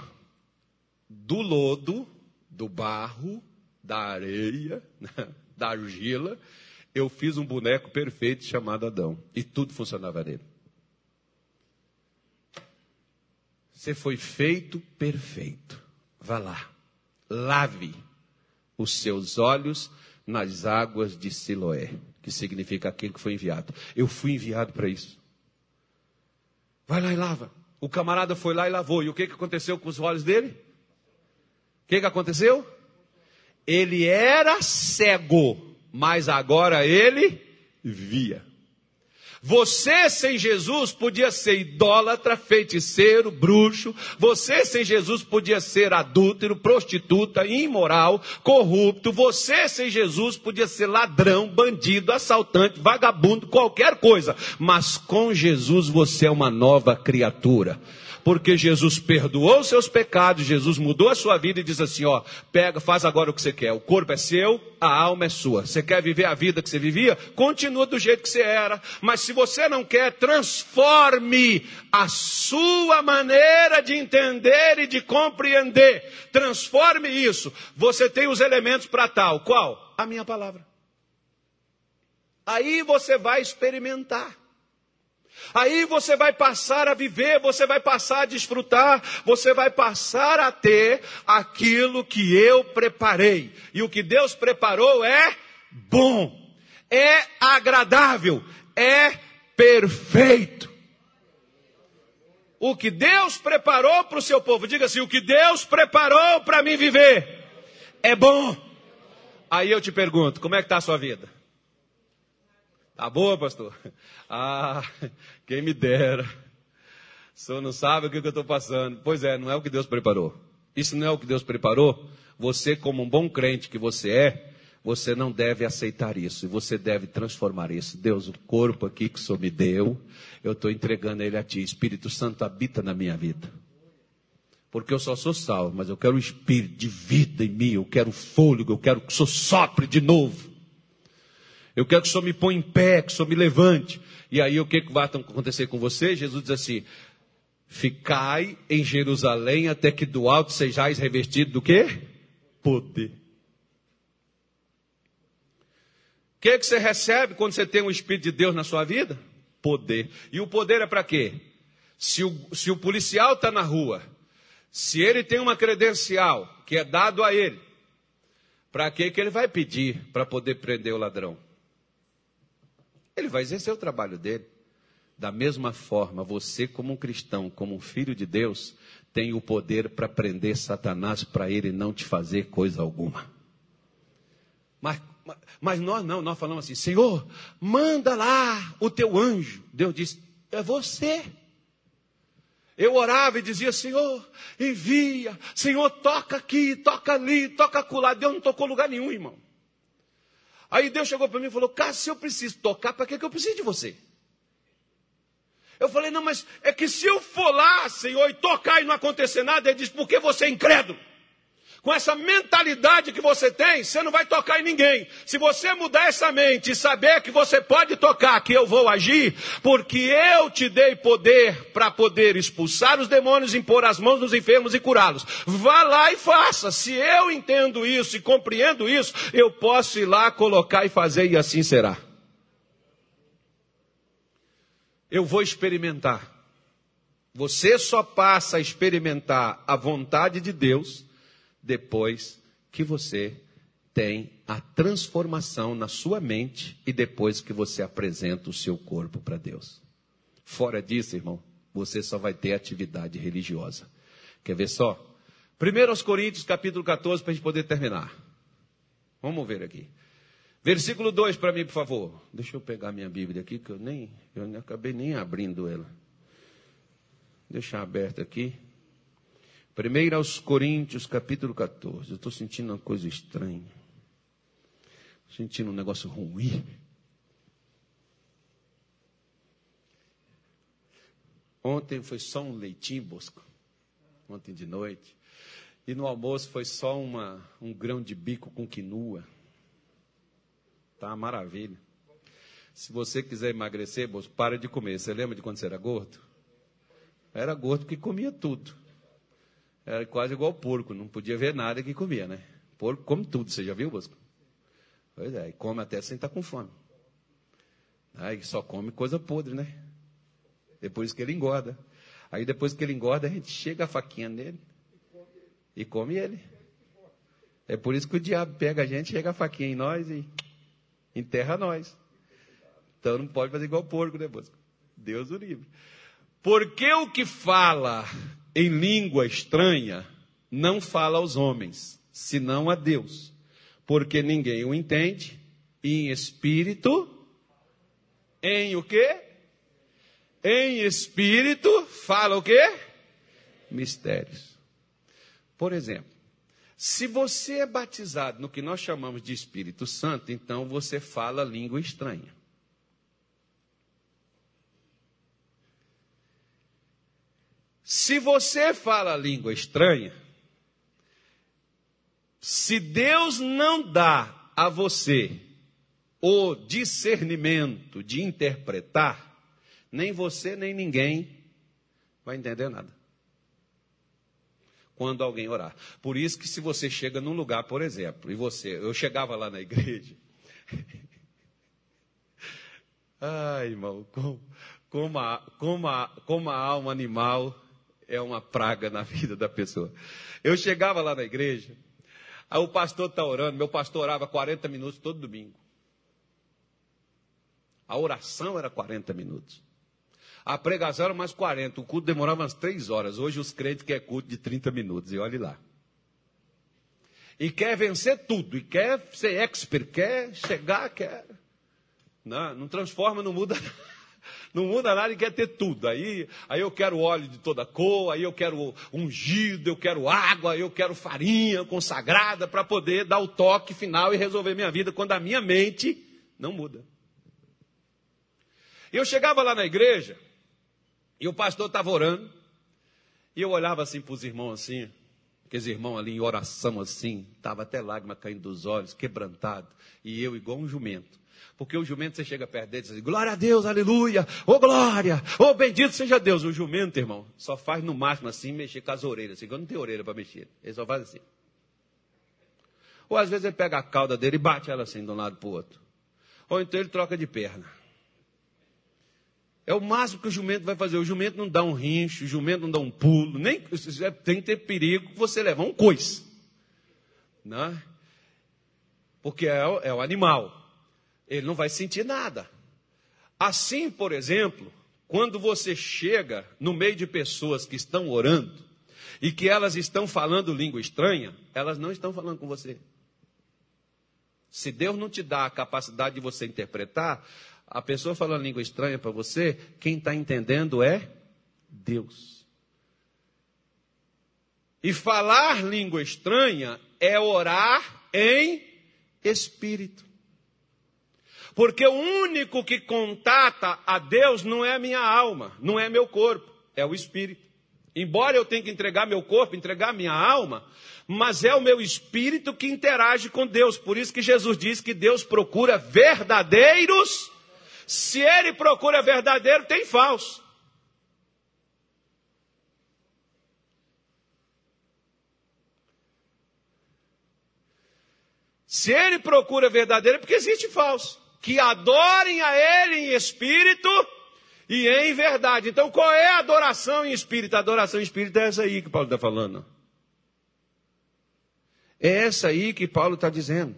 do lodo, do barro, da areia, né? Da argila, eu fiz um boneco perfeito chamado Adão. E tudo funcionava nele. Você foi feito perfeito. Vá lá. Lave os seus olhos nas águas de Siloé, que significa aquele que foi enviado. Eu fui enviado para isso. Vai lá e lava. O camarada foi lá e lavou. E o que, que aconteceu com os olhos dele? O que, que aconteceu? Ele era cego, mas agora ele via. Você sem Jesus podia ser idólatra, feiticeiro, bruxo. Você sem Jesus podia ser adúltero, prostituta, imoral, corrupto. Você sem Jesus podia ser ladrão, bandido, assaltante, vagabundo, qualquer coisa. Mas com Jesus você é uma nova criatura porque Jesus perdoou seus pecados, Jesus mudou a sua vida e diz assim: ó, pega, faz agora o que você quer. O corpo é seu, a alma é sua. Você quer viver a vida que você vivia? Continua do jeito que você era. Mas se você não quer, transforme a sua maneira de entender e de compreender. Transforme isso. Você tem os elementos para tal. Qual? A minha palavra. Aí você vai experimentar. Aí você vai passar a viver, você vai passar a desfrutar, você vai passar a ter aquilo que eu preparei. E o que Deus preparou é bom, é agradável, é perfeito. O que Deus preparou para o seu povo, diga assim: o que Deus preparou para mim viver é bom. Aí eu te pergunto: como é que está a sua vida? Tá boa, pastor? Ah, quem me dera. O senhor não sabe o que eu estou passando. Pois é, não é o que Deus preparou. Isso não é o que Deus preparou. Você, como um bom crente que você é, você não deve aceitar isso. E você deve transformar isso. Deus, o corpo aqui que o Senhor me deu, eu estou entregando ele a Ti. Espírito Santo habita na minha vida. Porque eu só sou salvo, mas eu quero o espírito de vida em mim. Eu quero fôlego, eu quero que o Senhor sopre de novo. Eu quero que o Senhor me ponha em pé, que o Senhor me levante. E aí o que vai acontecer com você? Jesus diz assim: Ficai em Jerusalém até que do alto sejais revestido do quê? Poder. que, que você recebe quando você tem o Espírito de Deus na sua vida? Poder. E o poder é para quê? Se o, se o policial está na rua, se ele tem uma credencial que é dado a ele, para que ele vai pedir para poder prender o ladrão? Ele vai exercer o trabalho dele. Da mesma forma, você, como um cristão, como um filho de Deus, tem o poder para prender Satanás para ele não te fazer coisa alguma. Mas mas nós não, nós falamos assim: Senhor, manda lá o teu anjo. Deus disse: É você. Eu orava e dizia: Senhor, envia. Senhor, toca aqui, toca ali, toca acolá. Deus não tocou lugar nenhum, irmão. Aí Deus chegou para mim e falou: Cássio, se eu preciso tocar, para que, que eu preciso de você? Eu falei: Não, mas é que se eu for lá, Senhor, e tocar e não acontecer nada, ele diz: Porque você é incrédulo. Com essa mentalidade que você tem, você não vai tocar em ninguém. Se você mudar essa mente e saber que você pode tocar, que eu vou agir, porque eu te dei poder para poder expulsar os demônios, impor as mãos nos enfermos e curá-los. Vá lá e faça. Se eu entendo isso e compreendo isso, eu posso ir lá colocar e fazer e assim será. Eu vou experimentar. Você só passa a experimentar a vontade de Deus depois que você tem a transformação na sua mente e depois que você apresenta o seu corpo para Deus. Fora disso, irmão, você só vai ter atividade religiosa. Quer ver só? 1 aos Coríntios, capítulo 14, para a gente poder terminar. Vamos ver aqui. Versículo 2 para mim, por favor. Deixa eu pegar minha Bíblia aqui, que eu nem, eu acabei nem abrindo ela. Deixa aberta aqui. Primeiro aos Coríntios, capítulo 14. Eu estou sentindo uma coisa estranha. Sentindo um negócio ruim. Ontem foi só um leitinho, Bosco. Ontem de noite. E no almoço foi só uma, um grão de bico com quinua. Tá uma maravilha. Se você quiser emagrecer, Bosco, para de comer. Você lembra de quando você era gordo? Era gordo que comia tudo. Era quase igual porco, não podia ver nada que comia, né? Porco come tudo, você já viu, Bosco? Pois é, e come até sem estar com fome. Aí só come coisa podre, né? Depois que ele engorda. Aí depois que ele engorda, a gente chega a faquinha nele e come ele. É por isso que o diabo pega a gente, chega a faquinha em nós e enterra nós. Então não pode fazer igual porco, né, Bosco? Deus o livre. Porque o que fala em língua estranha não fala aos homens, senão a Deus, porque ninguém o entende, e em espírito, em o quê? Em espírito fala o quê? Mistérios. Por exemplo, se você é batizado no que nós chamamos de Espírito Santo, então você fala língua estranha. Se você fala língua estranha, se Deus não dá a você o discernimento de interpretar, nem você nem ninguém vai entender nada. Quando alguém orar. Por isso que se você chega num lugar, por exemplo, e você, eu chegava lá na igreja. Ai, irmão, como, como, a, como, a, como a alma animal é uma praga na vida da pessoa. Eu chegava lá na igreja, aí o pastor está orando, meu pastor orava 40 minutos todo domingo. A oração era 40 minutos. A pregação era mais 40, o culto demorava umas 3 horas. Hoje os crentes querem culto de 30 minutos, e olhe lá. E quer vencer tudo, e quer ser expert, quer chegar, quer. Não, não transforma, não muda nada não muda nada e quer ter tudo. Aí, aí eu quero óleo de toda cor, aí eu quero ungido, eu quero água, eu quero farinha consagrada para poder dar o toque final e resolver minha vida quando a minha mente não muda. Eu chegava lá na igreja e o pastor estava orando e eu olhava assim para os irmãos assim, aqueles irmãos ali em oração assim, estava até lágrima caindo dos olhos, quebrantado, e eu igual um jumento. Porque o jumento, você chega perto dele e diz, assim, glória a Deus, aleluia, ô glória, ô bendito seja Deus. O jumento, irmão, só faz no máximo assim, mexer com as orelhas, assim, não tem orelha para mexer. Ele só faz assim. Ou às vezes ele pega a cauda dele e bate ela assim de um lado para o outro. ou então ele troca de perna. É o máximo que o jumento vai fazer. O jumento não dá um rincho, o jumento não dá um pulo, nem tem que ter perigo você levar um coice. Né? Porque é, é o animal. Ele não vai sentir nada. Assim, por exemplo, quando você chega no meio de pessoas que estão orando e que elas estão falando língua estranha, elas não estão falando com você. Se Deus não te dá a capacidade de você interpretar, a pessoa falando língua estranha para você, quem está entendendo é Deus. E falar língua estranha é orar em espírito. Porque o único que contata a Deus não é a minha alma, não é meu corpo, é o espírito. Embora eu tenha que entregar meu corpo, entregar minha alma, mas é o meu espírito que interage com Deus. Por isso que Jesus diz que Deus procura verdadeiros. Se ele procura verdadeiro, tem falso. Se ele procura verdadeiro, é porque existe falso. Que adorem a ele em espírito e em verdade. Então, qual é a adoração em espírito? A adoração em espírito é essa aí que Paulo está falando. É essa aí que Paulo está dizendo.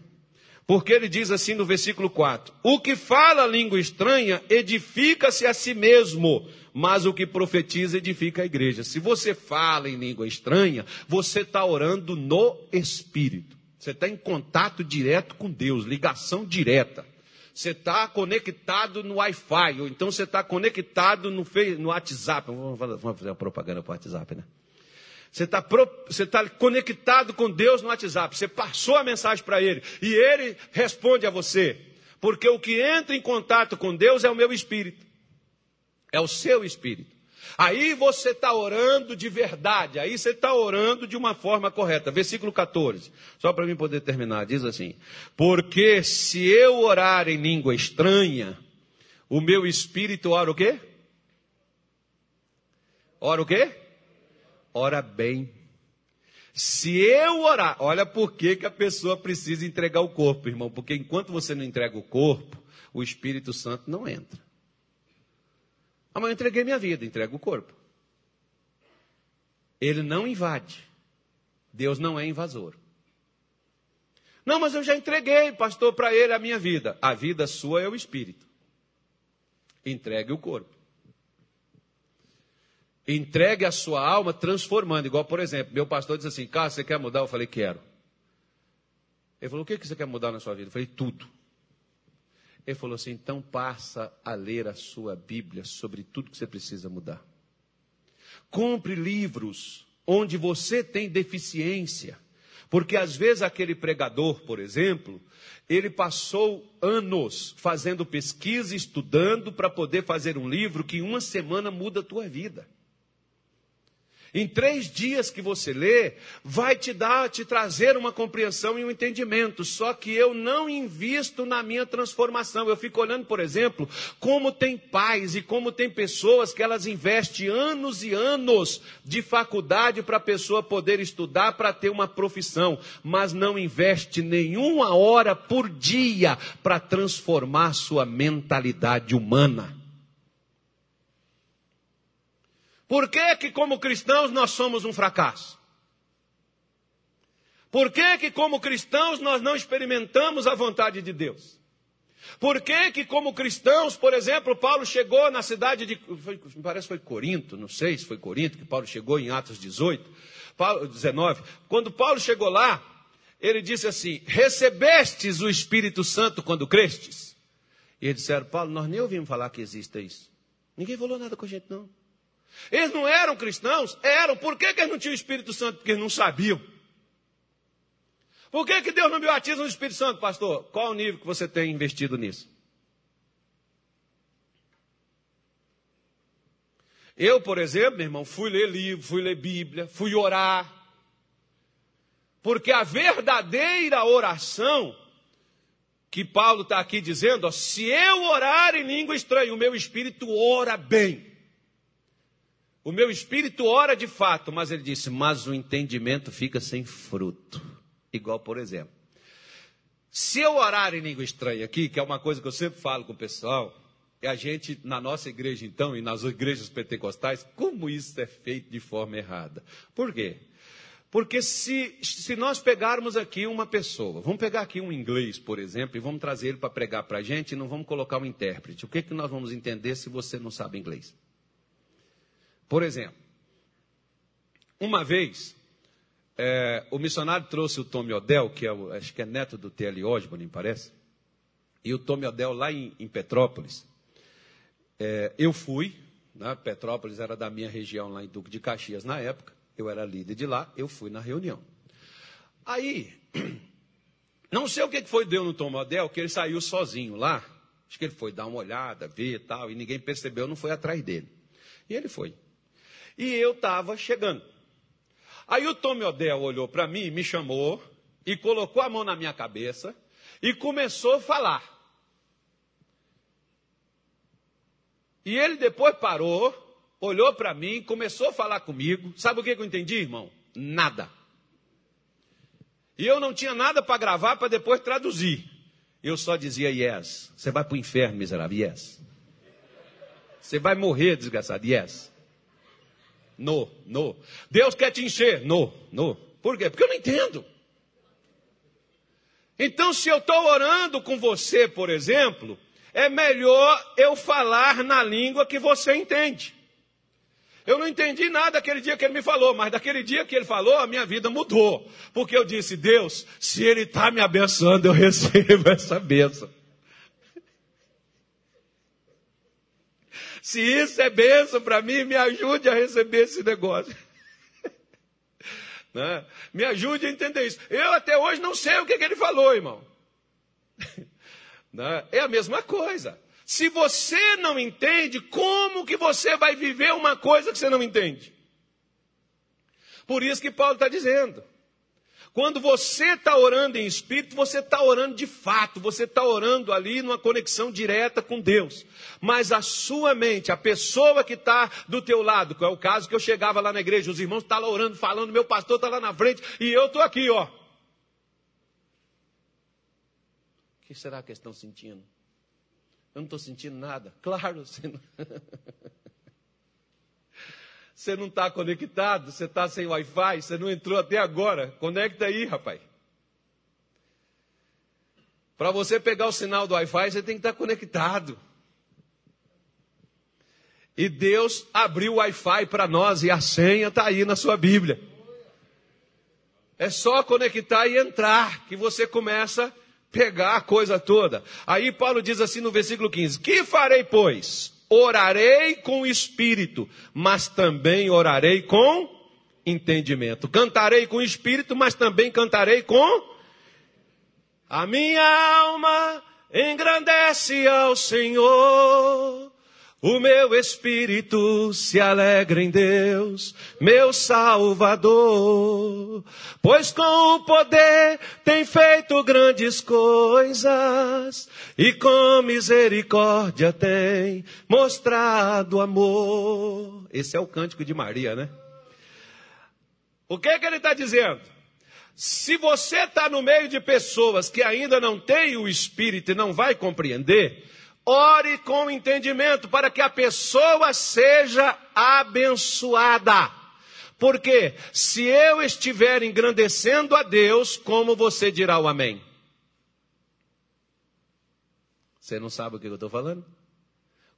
Porque ele diz assim no versículo 4: O que fala língua estranha edifica-se a si mesmo, mas o que profetiza edifica a igreja. Se você fala em língua estranha, você está orando no Espírito. Você está em contato direto com Deus, ligação direta. Você está conectado no Wi-Fi, ou então você está conectado no, no WhatsApp. Vamos fazer uma propaganda para o WhatsApp, né? Você está tá conectado com Deus no WhatsApp. Você passou a mensagem para Ele e Ele responde a você. Porque o que entra em contato com Deus é o meu espírito, é o seu espírito. Aí você está orando de verdade, aí você está orando de uma forma correta. Versículo 14, só para mim poder terminar, diz assim: Porque se eu orar em língua estranha, o meu espírito ora o quê? Ora o quê? Ora bem. Se eu orar, olha por que, que a pessoa precisa entregar o corpo, irmão, porque enquanto você não entrega o corpo, o Espírito Santo não entra. Amanhã eu entreguei minha vida, entrego o corpo. Ele não invade. Deus não é invasor. Não, mas eu já entreguei, pastor, para ele a minha vida. A vida sua é o espírito. Entregue o corpo. Entregue a sua alma transformando. Igual, por exemplo, meu pastor disse assim: Cara, você quer mudar? Eu falei: Quero. Ele falou: O que você quer mudar na sua vida? Eu falei: Tudo. Ele falou assim: então passa a ler a sua Bíblia sobre tudo que você precisa mudar. Compre livros onde você tem deficiência. Porque às vezes aquele pregador, por exemplo, ele passou anos fazendo pesquisa, estudando para poder fazer um livro que em uma semana muda a tua vida. Em três dias que você lê, vai te dar, te trazer uma compreensão e um entendimento. Só que eu não invisto na minha transformação. Eu fico olhando, por exemplo, como tem pais e como tem pessoas que elas investem anos e anos de faculdade para a pessoa poder estudar para ter uma profissão, mas não investe nenhuma hora por dia para transformar sua mentalidade humana. Por que, que como cristãos nós somos um fracasso? Por que, que como cristãos nós não experimentamos a vontade de Deus? Por que, que como cristãos, por exemplo, Paulo chegou na cidade de, foi, parece que foi Corinto, não sei se foi Corinto que Paulo chegou em Atos 18, Paulo, 19. Quando Paulo chegou lá, ele disse assim: Recebestes o Espírito Santo quando crestes? E eles disseram: Paulo, nós nem ouvimos falar que exista isso. Ninguém falou nada com a gente, não. Eles não eram cristãos? Eram. Por que, que eles não tinham o Espírito Santo? Porque eles não sabiam. Por que, que Deus não me batiza no Espírito Santo, pastor? Qual o nível que você tem investido nisso? Eu, por exemplo, meu irmão, fui ler livro, fui ler Bíblia, fui orar. Porque a verdadeira oração que Paulo está aqui dizendo, ó, se eu orar em língua estranha, o meu espírito ora bem. O meu espírito ora de fato, mas ele disse, mas o entendimento fica sem fruto. Igual, por exemplo, Se eu orar em língua estranha aqui, que é uma coisa que eu sempre falo com o pessoal, é a gente, na nossa igreja então, e nas igrejas pentecostais, como isso é feito de forma errada. Por quê? Porque se, se nós pegarmos aqui uma pessoa, vamos pegar aqui um inglês, por exemplo, e vamos trazer ele para pregar para a gente, e não vamos colocar um intérprete. O que, que nós vamos entender se você não sabe inglês? Por exemplo, uma vez, é, o missionário trouxe o Tommy Odell, que é acho que é neto do T.L. Osborne, parece, e o Tommy Odell lá em, em Petrópolis. É, eu fui, né, Petrópolis era da minha região lá em Duque de Caxias na época, eu era líder de lá, eu fui na reunião. Aí, não sei o que foi deu no Tom Model, que ele saiu sozinho lá. Acho que ele foi dar uma olhada, ver e tal, e ninguém percebeu, não foi atrás dele. E ele foi. E eu estava chegando. Aí o Tom Odell olhou para mim, me chamou e colocou a mão na minha cabeça e começou a falar. E ele depois parou olhou para mim, começou a falar comigo. Sabe o que, eu entendi, irmão? Nada. E eu não tinha nada para gravar para depois traduzir. Eu só dizia yes. Você vai para o inferno, miserável. Yes. Você vai morrer, desgraçado. Yes. No, no. Deus quer te encher. No, no. Por quê? Porque eu não entendo. Então, se eu estou orando com você, por exemplo, é melhor eu falar na língua que você entende. Eu não entendi nada daquele dia que ele me falou, mas daquele dia que ele falou, a minha vida mudou. Porque eu disse, Deus, se ele está me abençoando, eu recebo essa bênção. Se isso é bênção para mim, me ajude a receber esse negócio. Né? Me ajude a entender isso. Eu até hoje não sei o que, que ele falou, irmão. Né? É a mesma coisa. Se você não entende, como que você vai viver uma coisa que você não entende? Por isso que Paulo está dizendo. Quando você está orando em espírito, você está orando de fato, você está orando ali numa conexão direta com Deus. Mas a sua mente, a pessoa que está do teu lado, que é o caso que eu chegava lá na igreja, os irmãos estão tá orando, falando, meu pastor está lá na frente, e eu estou aqui, ó. O que será que estão sentindo? Eu não estou sentindo nada. Claro, você não. Você não está conectado, você está sem Wi-Fi, você não entrou até agora. Conecta aí, rapaz. Para você pegar o sinal do Wi-Fi, você tem que estar tá conectado. E Deus abriu o Wi-Fi para nós e a senha está aí na sua Bíblia. É só conectar e entrar que você começa pegar a coisa toda. Aí Paulo diz assim no versículo 15: Que farei, pois? Orarei com espírito, mas também orarei com entendimento. Cantarei com espírito, mas também cantarei com. A minha alma engrandece ao Senhor o meu espírito se alegra em Deus, meu Salvador, pois com o poder tem feito grandes coisas e com misericórdia tem mostrado amor. Esse é o cântico de Maria, né? O que, é que ele está dizendo? Se você está no meio de pessoas que ainda não têm o Espírito e não vai compreender, Ore com entendimento para que a pessoa seja abençoada. Porque se eu estiver engrandecendo a Deus, como você dirá o amém? Você não sabe o que eu estou falando?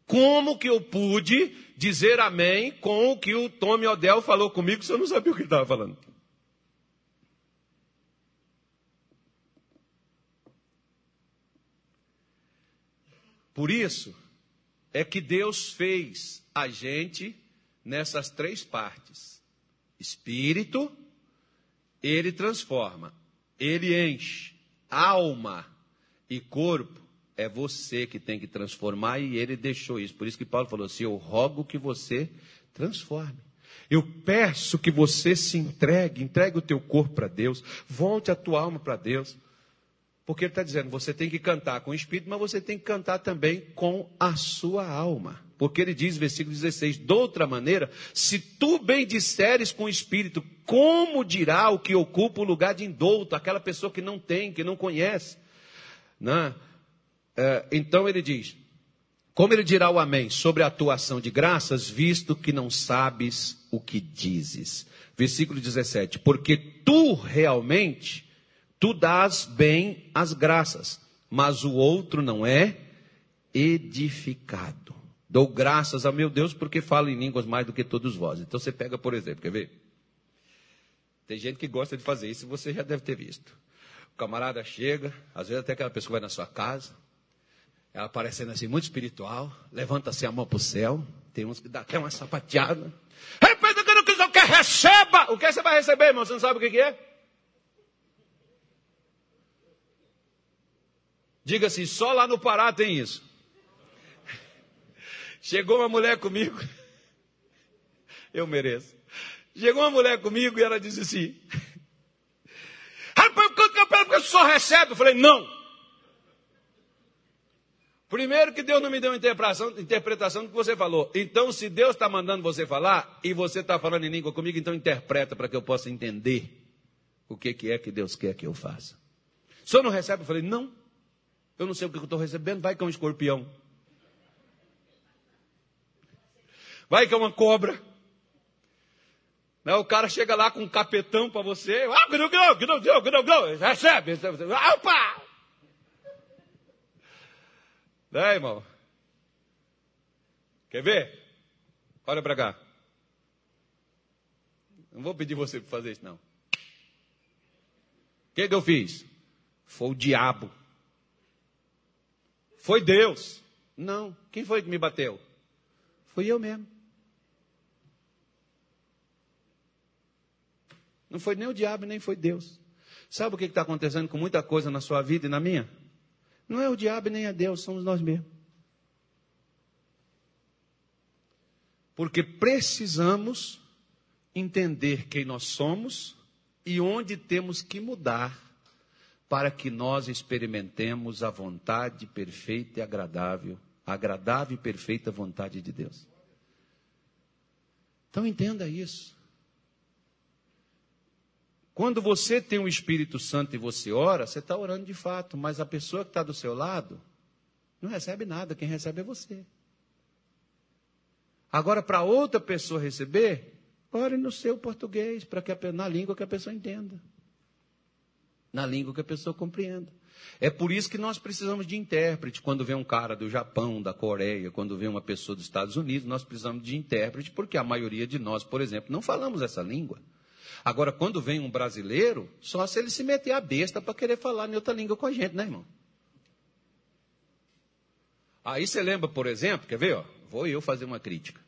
Como que eu pude dizer amém com o que o Tommy Odell falou comigo se eu não sabia o que ele estava falando? Por isso é que Deus fez a gente nessas três partes: espírito, ele transforma, ele enche, alma e corpo. É você que tem que transformar e ele deixou isso. Por isso que Paulo falou assim: Eu rogo que você transforme. Eu peço que você se entregue, entregue o teu corpo para Deus, volte a tua alma para Deus. Porque ele está dizendo, você tem que cantar com o espírito, mas você tem que cantar também com a sua alma. Porque ele diz, versículo 16: de outra maneira, se tu bem disseres com o espírito, como dirá o que ocupa o lugar de indouto, aquela pessoa que não tem, que não conhece? Né? É, então ele diz: Como ele dirá o Amém sobre a tua ação de graças, visto que não sabes o que dizes? Versículo 17: Porque tu realmente, tu dás bem as graças, mas o outro não é edificado. Dou graças a meu Deus porque falo em línguas mais do que todos vós. Então você pega, por exemplo, quer ver? Tem gente que gosta de fazer isso, você já deve ter visto. O camarada chega, às vezes até aquela pessoa vai na sua casa, ela parecendo assim muito espiritual, levanta assim a mão para o céu, tem uns que dá até uma sapateada. Repita que não quiser, que receba! O que você vai receber, irmão? Você não sabe o que é? Diga assim, só lá no Pará tem isso. Chegou uma mulher comigo. Eu mereço. Chegou uma mulher comigo e ela disse assim: Rapaz, quanto que eu porque o senhor recebe? Eu falei: Não. Primeiro que Deus não me deu interpretação, interpretação do que você falou. Então, se Deus está mandando você falar e você está falando em língua comigo, então interpreta para que eu possa entender o que, que é que Deus quer que eu faça. Senhor não recebe? Eu falei: Não. Eu não sei o que eu estou recebendo. Vai que é um escorpião. Vai que é uma cobra. Né? O cara chega lá com um capetão para você. Ah. Recebe. Opa! Né, irmão? Quer ver? Olha para cá. Não vou pedir você para fazer isso, não. O que, que eu fiz? Foi o diabo. Foi Deus. Não. Quem foi que me bateu? Fui eu mesmo. Não foi nem o diabo, nem foi Deus. Sabe o que está acontecendo com muita coisa na sua vida e na minha? Não é o diabo nem é Deus, somos nós mesmos. Porque precisamos entender quem nós somos e onde temos que mudar para que nós experimentemos a vontade perfeita e agradável, agradável e perfeita vontade de Deus. Então entenda isso. Quando você tem o Espírito Santo e você ora, você está orando de fato, mas a pessoa que está do seu lado não recebe nada, quem recebe é você. Agora, para outra pessoa receber, ore no seu português, para que na língua que a pessoa entenda. Na língua que a pessoa compreenda. É por isso que nós precisamos de intérprete. Quando vem um cara do Japão, da Coreia, quando vem uma pessoa dos Estados Unidos, nós precisamos de intérprete, porque a maioria de nós, por exemplo, não falamos essa língua. Agora, quando vem um brasileiro, só se ele se meter a besta para querer falar em outra língua com a gente, né, irmão? Aí você lembra, por exemplo, quer ver? Ó, vou eu fazer uma crítica.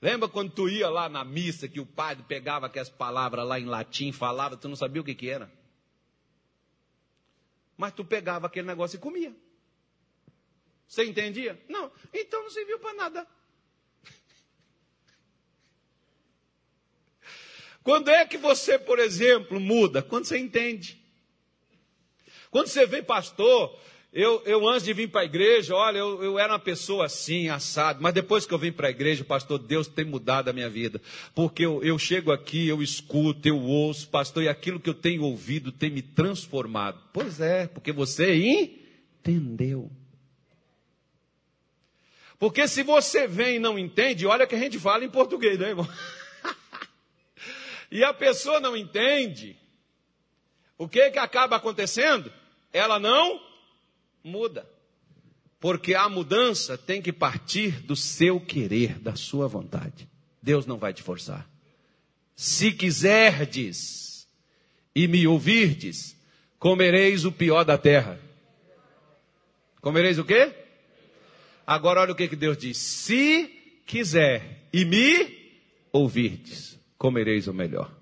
Lembra quando tu ia lá na missa que o padre pegava aquelas palavras lá em latim, falava, tu não sabia o que, que era? Mas tu pegava aquele negócio e comia. Você entendia? Não. Então não serviu para nada. Quando é que você, por exemplo, muda? Quando você entende. Quando você vê pastor, eu, eu antes de vir para a igreja, olha, eu, eu era uma pessoa assim, assado, mas depois que eu vim para a igreja, pastor, Deus tem mudado a minha vida. Porque eu, eu chego aqui, eu escuto, eu ouço, pastor, e aquilo que eu tenho ouvido tem me transformado. Pois é, porque você entendeu. Porque se você vem e não entende, olha que a gente fala em português, né, irmão? e a pessoa não entende, o que que acaba acontecendo? Ela não muda. Porque a mudança tem que partir do seu querer, da sua vontade. Deus não vai te forçar. Se quiserdes e me ouvirdes, comereis o pior da terra. Comereis o quê? Agora olha o que, que Deus diz. Se quiser e me ouvirdes comereis o melhor.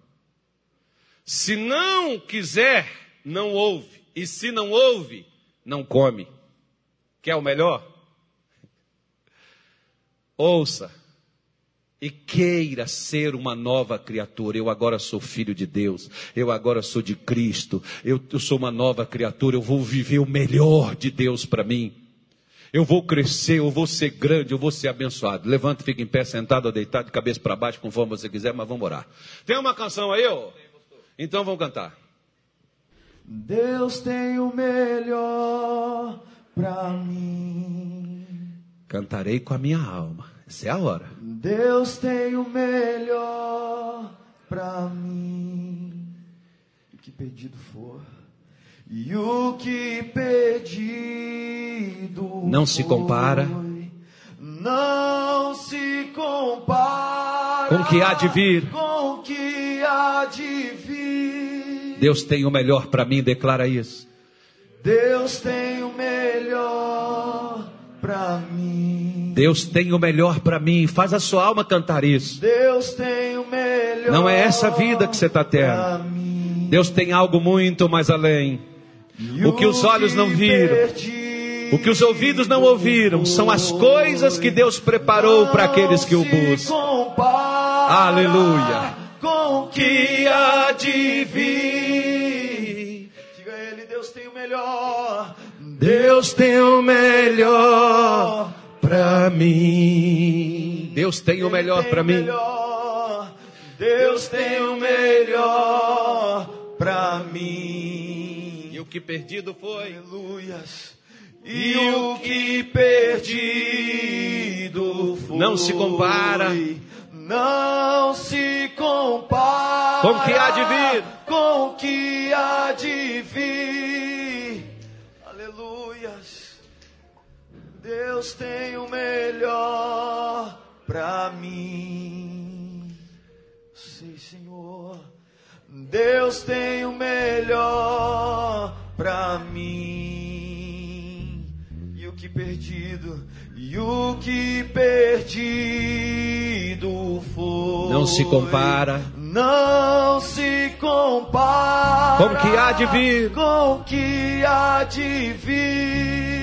Se não quiser, não ouve. E se não ouve, não come. Quer o melhor? Ouça e queira ser uma nova criatura. Eu agora sou filho de Deus, eu agora sou de Cristo, eu, eu sou uma nova criatura, eu vou viver o melhor de Deus para mim. Eu vou crescer, eu vou ser grande, eu vou ser abençoado. Levanta, fica em pé, sentado ou deitado, de cabeça para baixo, conforme você quiser, mas vamos orar. Tem uma canção aí, ó? Então vamos cantar. Deus tem o melhor para mim. Cantarei com a minha alma. Essa é a hora. Deus tem o melhor para mim. O que pedido for. E o que pedido Não se compara. foi, Não se compara Com o que há de vir. Com o que há de vir. Deus tem o melhor para mim, declara isso. Deus tem o melhor para mim. Deus tem o melhor para mim. Faz a sua alma cantar isso. Deus tem o melhor. Não é essa vida que você está tendo. Deus tem algo muito mais além. E O que os olhos não viram, O que os ouvidos não ouviram são as coisas que Deus preparou para aqueles que o buscam. Aleluia. Com que há de vir. Deus tem o melhor para mim. Deus tem o melhor para mim. Deus tem o melhor para mim. E o que perdido foi, Aleluias. E o que perdido foi. Não se compara. Não se compara. Com o que há de vir. Com o que há de vir. Deus tem o melhor para mim. Sim, Senhor. Deus tem o melhor para mim. E o que perdido, e o que perdido foi. Não se compara. Não se compara. Com o que há de vir. Com o que há de vir.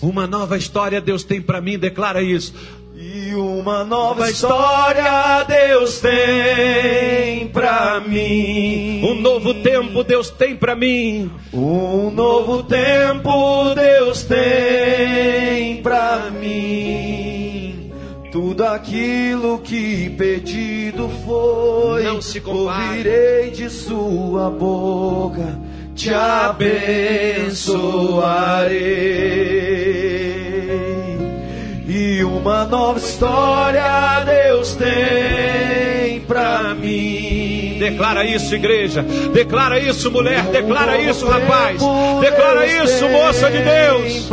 Uma nova história Deus tem para mim, declara isso. E uma nova história Deus tem pra mim. Um novo tempo Deus tem para mim. Um novo tempo Deus tem pra mim. Tudo aquilo que pedido foi, Não se compare. ouvirei de sua boca, te abençoarei. E uma nova história Deus tem pra mim. Declara isso, igreja. Declara isso, mulher. Declara isso, rapaz. Declara isso, moça de Deus.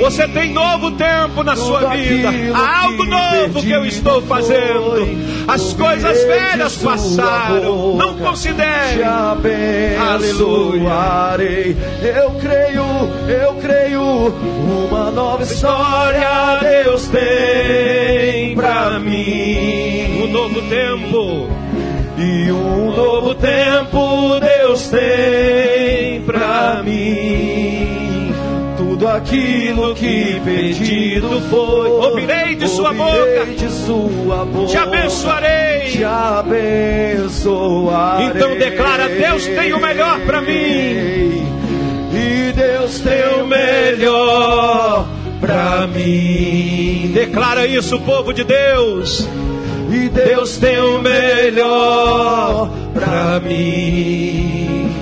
Você tem novo tempo na sua vida. Há algo novo que eu estou fazendo. As coisas velhas passaram. Não considere. Abençoarei. Eu creio, eu creio. Uma nova história Deus tem pra mim. Um novo tempo. E um novo tempo Deus tem pra mim. Tudo aquilo que pedido foi, Ouvirei de sua boca. de sua boca. Te abençoarei. Te abençoarei. Então declara, Deus tem o melhor pra mim. E Deus tem o melhor pra mim. Declara isso, povo de Deus. E Deus tem o melhor pra mim.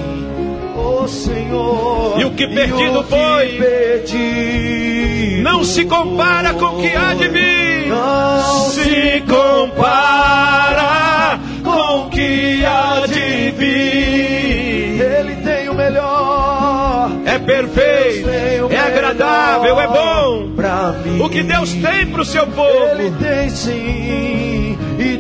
Oh Senhor. E o que perdido o que foi, perdido Não se compara com o que há de vir. Não se compara com o que há de vir. Ele tem o melhor. É perfeito, é agradável, é bom. O que Deus tem para o seu Ele povo. tem sim,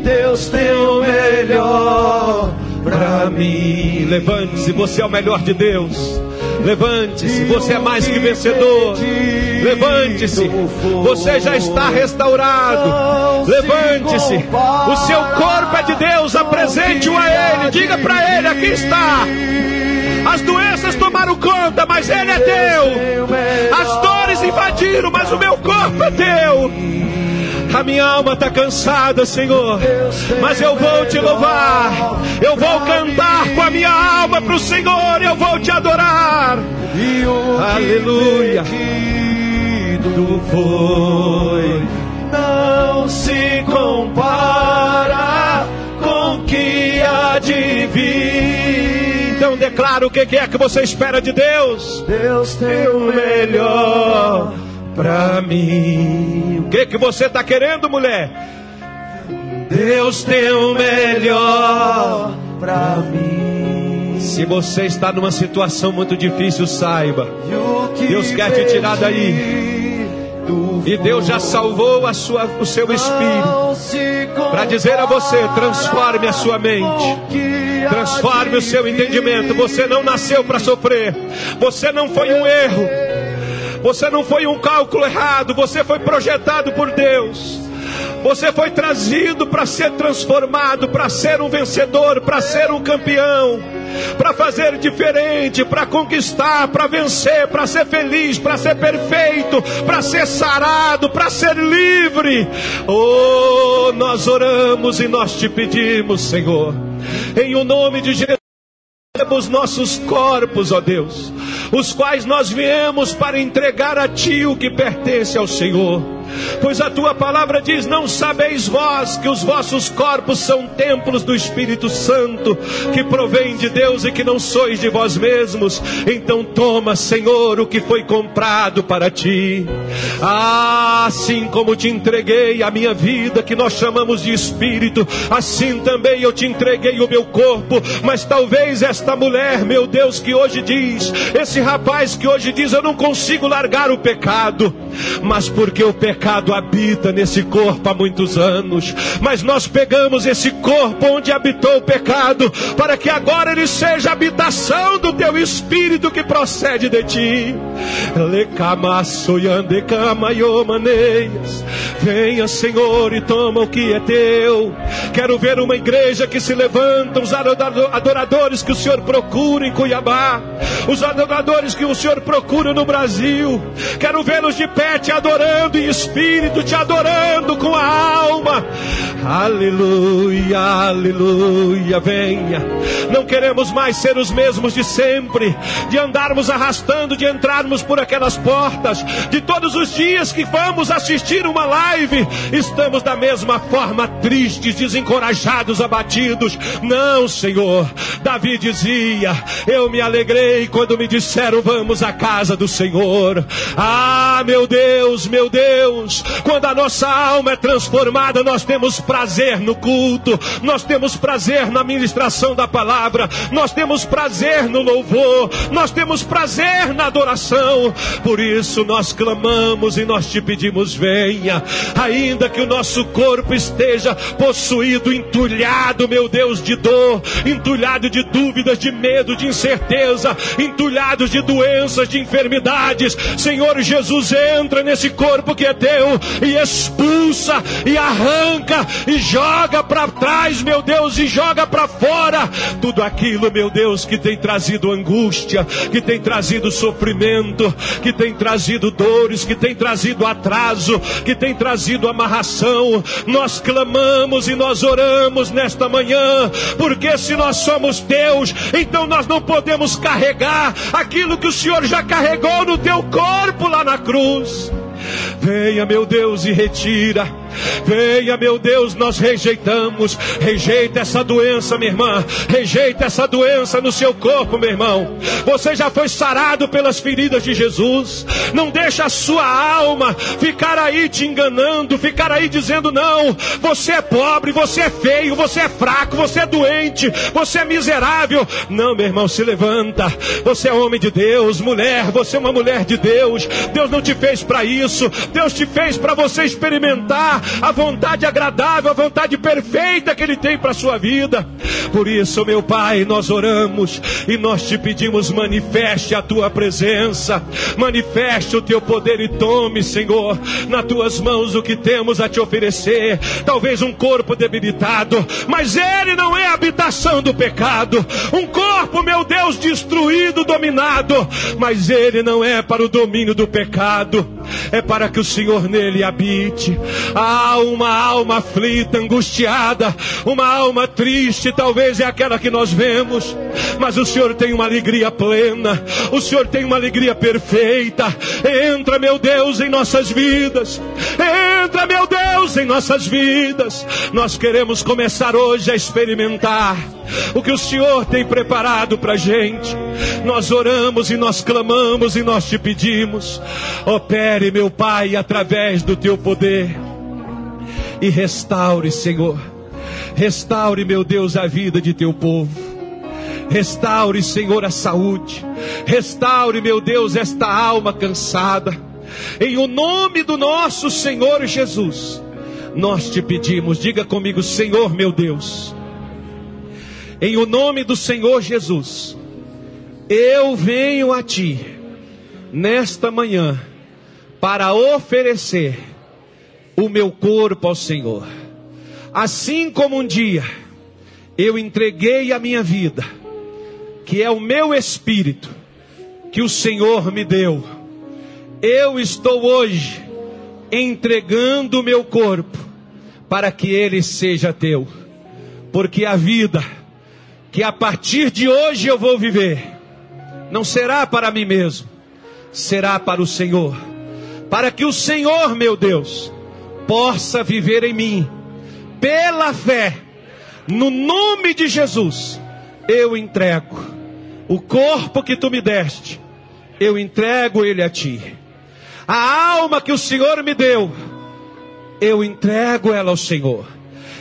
Deus tem o melhor pra mim. Levante-se, você é o melhor de Deus. Levante-se, você é mais que vencedor. Levante-se, você já está restaurado. Levante-se, o seu corpo é de Deus. Apresente-o a Ele, diga para Ele: aqui está. As doenças tomaram conta, mas Ele é teu. As dores invadiram, mas o meu corpo é teu. A minha alma está cansada, Senhor, mas eu vou te louvar. Eu vou cantar com a minha alma para o Senhor. Eu vou te adorar. Aleluia. foi, não se compara com o que há de vir. declara o que é que você espera de Deus. Deus tem o melhor para mim. O que que você está querendo, mulher? Deus tem o melhor para mim. Se você está numa situação muito difícil, saiba. Deus quer te tirar daí. E Deus já salvou a sua, o seu espírito para dizer a você: transforme a sua mente, transforme o seu entendimento. Você não nasceu para sofrer, você não foi um erro, você não foi um cálculo errado, você foi projetado por Deus. Você foi trazido para ser transformado, para ser um vencedor, para ser um campeão, para fazer diferente, para conquistar, para vencer, para ser feliz, para ser perfeito, para ser sarado, para ser livre. Oh, nós oramos e nós te pedimos, Senhor, em o nome de Jesus os nossos corpos, ó Deus, os quais nós viemos para entregar a Ti o que pertence ao Senhor. Pois a tua palavra diz: Não sabeis vós que os vossos corpos são templos do Espírito Santo, que provém de Deus e que não sois de vós mesmos. Então toma, Senhor, o que foi comprado para ti. Ah, assim como te entreguei a minha vida, que nós chamamos de espírito, assim também eu te entreguei o meu corpo. Mas talvez esta mulher, meu Deus, que hoje diz, esse rapaz que hoje diz: Eu não consigo largar o pecado, mas porque o pecado habita nesse corpo há muitos anos, mas nós pegamos esse corpo onde habitou o pecado, para que agora ele seja habitação do teu espírito que procede de ti. Venha, Senhor, e toma o que é teu. Quero ver uma igreja que se levanta, os adoradores que o Senhor procura em Cuiabá, os adoradores que o Senhor procura no Brasil. Quero vê-los de pé te adorando em espírito te adorando com a alma. Aleluia, aleluia, venha. Não queremos mais ser os mesmos de sempre, de andarmos arrastando, de entrarmos por aquelas portas, de todos os dias que vamos assistir uma live, estamos da mesma forma tristes, desencorajados, abatidos. Não, Senhor. Davi dizia: Eu me alegrei quando me disseram vamos à casa do Senhor. Ah, meu Deus, meu Deus. Quando a nossa alma é transformada, nós temos prazer no culto, nós temos prazer na ministração da palavra, nós temos prazer no louvor, nós temos prazer na adoração. Por isso nós clamamos e nós te pedimos: venha, ainda que o nosso corpo esteja possuído, entulhado, meu Deus, de dor, entulhado de dúvidas, de medo, de incerteza, entulhados de doenças, de enfermidades. Senhor Jesus, entra nesse corpo que é teu e expulsa e arranca e joga para trás, meu Deus, e joga para fora tudo aquilo, meu Deus, que tem trazido angústia, que tem trazido sofrimento, que tem trazido dores, que tem trazido atraso, que tem trazido amarração. Nós clamamos e nós oramos nesta manhã, porque se nós somos teus, então nós não podemos carregar aquilo que o Senhor já carregou no teu corpo lá na cruz. us. Venha, meu Deus, e retira. Venha, meu Deus, nós rejeitamos. Rejeita essa doença, minha irmã. Rejeita essa doença no seu corpo, meu irmão. Você já foi sarado pelas feridas de Jesus. Não deixa a sua alma ficar aí te enganando, ficar aí dizendo não. Você é pobre, você é feio, você é fraco, você é doente, você é miserável. Não, meu irmão, se levanta. Você é homem de Deus, mulher, você é uma mulher de Deus. Deus não te fez para isso. Deus te fez para você experimentar a vontade agradável, a vontade perfeita que Ele tem para a sua vida. Por isso, meu Pai, nós oramos e nós te pedimos: manifeste a tua presença, manifeste o teu poder e tome, Senhor, nas tuas mãos o que temos a te oferecer. Talvez um corpo debilitado, mas ele não é habitação do pecado. Um corpo, meu Deus, destruído, dominado, mas ele não é para o domínio do pecado. É para que o Senhor nele habite. Há uma alma aflita, angustiada, uma alma triste, talvez é aquela que nós vemos, mas o Senhor tem uma alegria plena, o Senhor tem uma alegria perfeita. Entra, meu Deus, em nossas vidas, entra, meu Deus, em nossas vidas. Nós queremos começar hoje a experimentar o que o Senhor tem preparado para gente. Nós oramos e nós clamamos e nós te pedimos. Opere, meu Pai, através do teu poder. E restaure, Senhor. Restaure, meu Deus, a vida de teu povo. Restaure, Senhor, a saúde. Restaure, meu Deus, esta alma cansada. Em o nome do nosso Senhor Jesus, nós te pedimos, diga comigo, Senhor meu Deus em o nome do Senhor Jesus, eu venho a Ti nesta manhã para oferecer o meu corpo ao Senhor. Assim como um dia eu entreguei a minha vida, que é o meu espírito, que o Senhor me deu, eu estou hoje entregando o meu corpo para que ele seja teu, porque a vida que a partir de hoje eu vou viver, não será para mim mesmo, será para o Senhor. Para que o Senhor, meu Deus, possa viver em mim, pela fé, no nome de Jesus, eu entrego o corpo que tu me deste, eu entrego ele a ti. A alma que o Senhor me deu, eu entrego ela ao Senhor.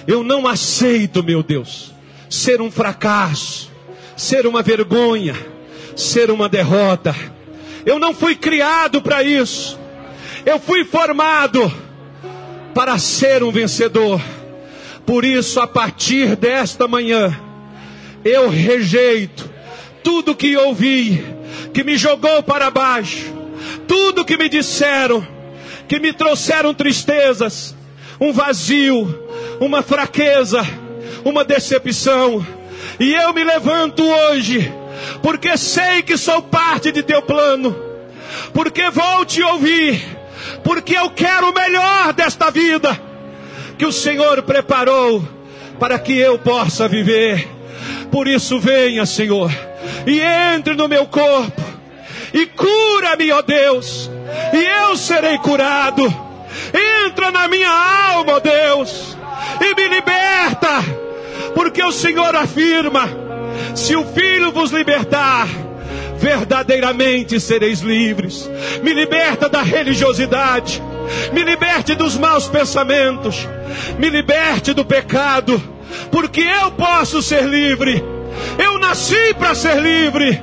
Eu não aceito, meu Deus, ser um fracasso, ser uma vergonha, ser uma derrota. Eu não fui criado para isso. Eu fui formado para ser um vencedor. Por isso, a partir desta manhã, eu rejeito tudo que ouvi, que me jogou para baixo, tudo que me disseram, que me trouxeram tristezas, um vazio, uma fraqueza uma decepção. E eu me levanto hoje, porque sei que sou parte de teu plano, porque vou te ouvir, porque eu quero o melhor desta vida que o Senhor preparou para que eu possa viver. Por isso, venha, Senhor, e entre no meu corpo, e cura-me, ó Deus, e eu serei curado. Entra na minha alma, ó Deus, e me liberta porque o Senhor afirma: se o Filho vos libertar, verdadeiramente sereis livres. Me liberta da religiosidade, me liberte dos maus pensamentos, me liberte do pecado, porque eu posso ser livre. Eu nasci para ser livre,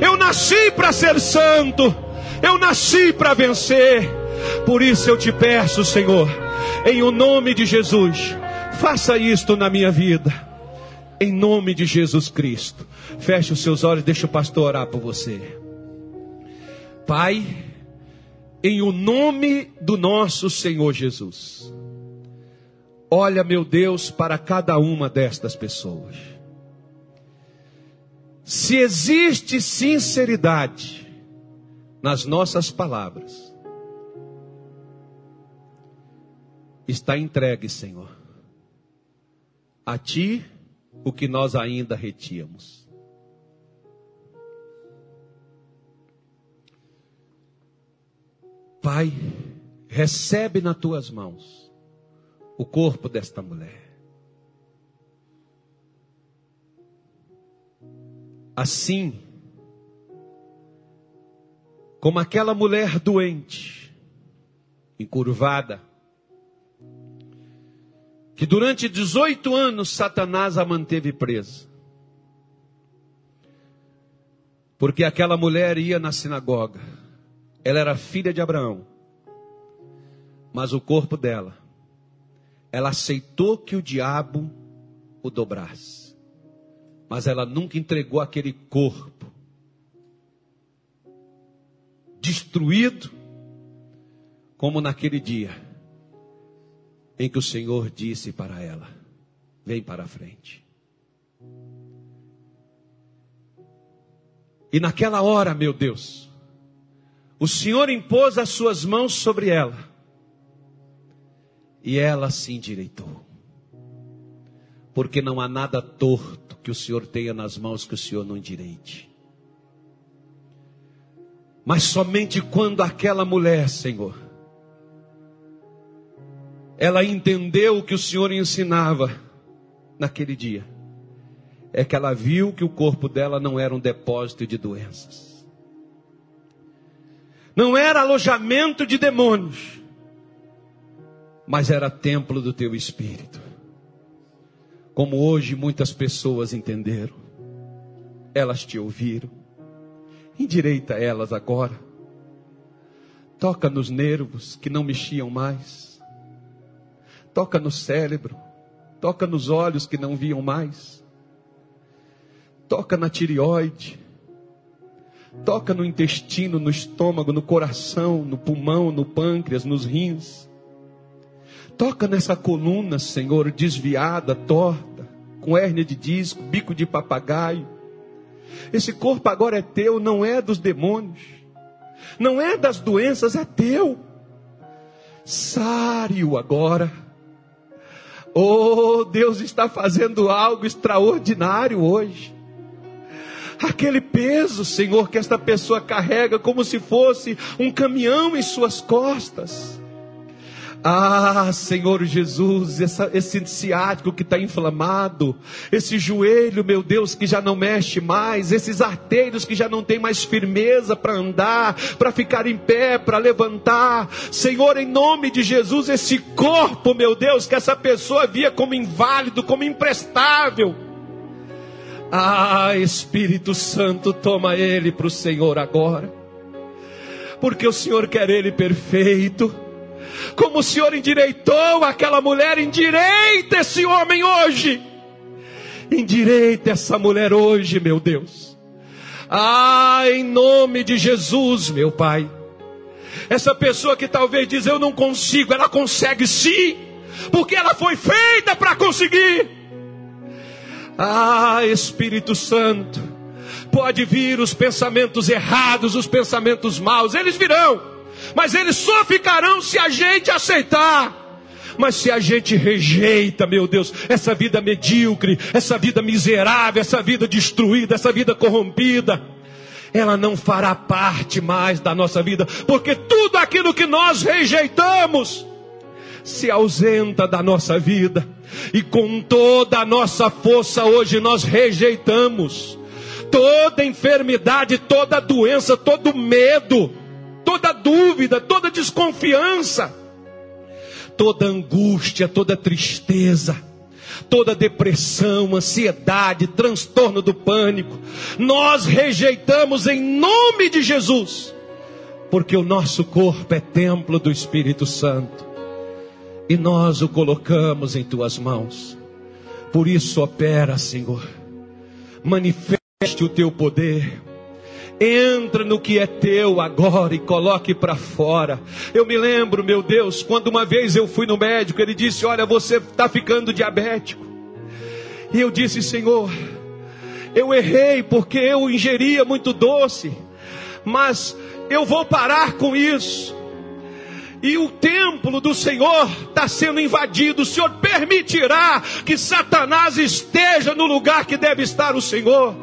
eu nasci para ser santo, eu nasci para vencer. Por isso eu te peço, Senhor, em o nome de Jesus, faça isto na minha vida em nome de Jesus Cristo. Feche os seus olhos, deixa o pastor orar por você. Pai, em o nome do nosso Senhor Jesus. Olha, meu Deus, para cada uma destas pessoas. Se existe sinceridade nas nossas palavras, está entregue, Senhor, a Ti o que nós ainda retíamos. Pai, recebe nas tuas mãos o corpo desta mulher. Assim, como aquela mulher doente, encurvada, que durante 18 anos Satanás a manteve presa. Porque aquela mulher ia na sinagoga, ela era filha de Abraão, mas o corpo dela, ela aceitou que o diabo o dobrasse, mas ela nunca entregou aquele corpo destruído, como naquele dia em que o Senhor disse para ela: Vem para a frente. E naquela hora, meu Deus, o Senhor impôs as suas mãos sobre ela e ela se endireitou. Porque não há nada torto que o Senhor tenha nas mãos que o Senhor não endireite. Mas somente quando aquela mulher, Senhor, ela entendeu o que o Senhor ensinava naquele dia, é que ela viu que o corpo dela não era um depósito de doenças, não era alojamento de demônios, mas era templo do teu espírito. Como hoje muitas pessoas entenderam, elas te ouviram, endireita elas agora, toca nos nervos que não mexiam mais toca no cérebro, toca nos olhos que não viam mais, toca na tireoide, toca no intestino, no estômago, no coração, no pulmão, no pâncreas, nos rins. Toca nessa coluna, Senhor, desviada, torta, com hérnia de disco, bico de papagaio. Esse corpo agora é teu, não é dos demônios, não é das doenças, é teu. Sare-o agora Oh, Deus está fazendo algo extraordinário hoje. Aquele peso, Senhor, que esta pessoa carrega como se fosse um caminhão em suas costas. Ah, Senhor Jesus, essa, esse ciático que está inflamado, esse joelho, meu Deus, que já não mexe mais, esses arteiros que já não tem mais firmeza para andar, para ficar em pé, para levantar. Senhor, em nome de Jesus, esse corpo, meu Deus, que essa pessoa via como inválido, como imprestável. Ah, Espírito Santo, toma ele para o Senhor agora, porque o Senhor quer ele perfeito como o Senhor endireitou aquela mulher, endireita esse homem hoje. Endireita essa mulher hoje, meu Deus. Ah, em nome de Jesus, meu Pai. Essa pessoa que talvez diz eu não consigo, ela consegue sim, porque ela foi feita para conseguir. Ah, Espírito Santo, pode vir os pensamentos errados, os pensamentos maus, eles virão mas eles só ficarão se a gente aceitar. Mas se a gente rejeita, meu Deus, essa vida medíocre, essa vida miserável, essa vida destruída, essa vida corrompida, ela não fará parte mais da nossa vida, porque tudo aquilo que nós rejeitamos se ausenta da nossa vida, e com toda a nossa força hoje nós rejeitamos toda enfermidade, toda doença, todo medo, toda dúvida, toda desconfiança, toda angústia, toda tristeza, toda depressão, ansiedade, transtorno do pânico, nós rejeitamos em nome de Jesus, porque o nosso corpo é templo do Espírito Santo. E nós o colocamos em tuas mãos. Por isso, opera, Senhor, manifeste o teu poder Entra no que é teu agora e coloque para fora. Eu me lembro, meu Deus, quando uma vez eu fui no médico, ele disse: Olha, você está ficando diabético. E eu disse: Senhor, eu errei porque eu ingeria muito doce, mas eu vou parar com isso. E o templo do Senhor está sendo invadido. O Senhor permitirá que Satanás esteja no lugar que deve estar o Senhor.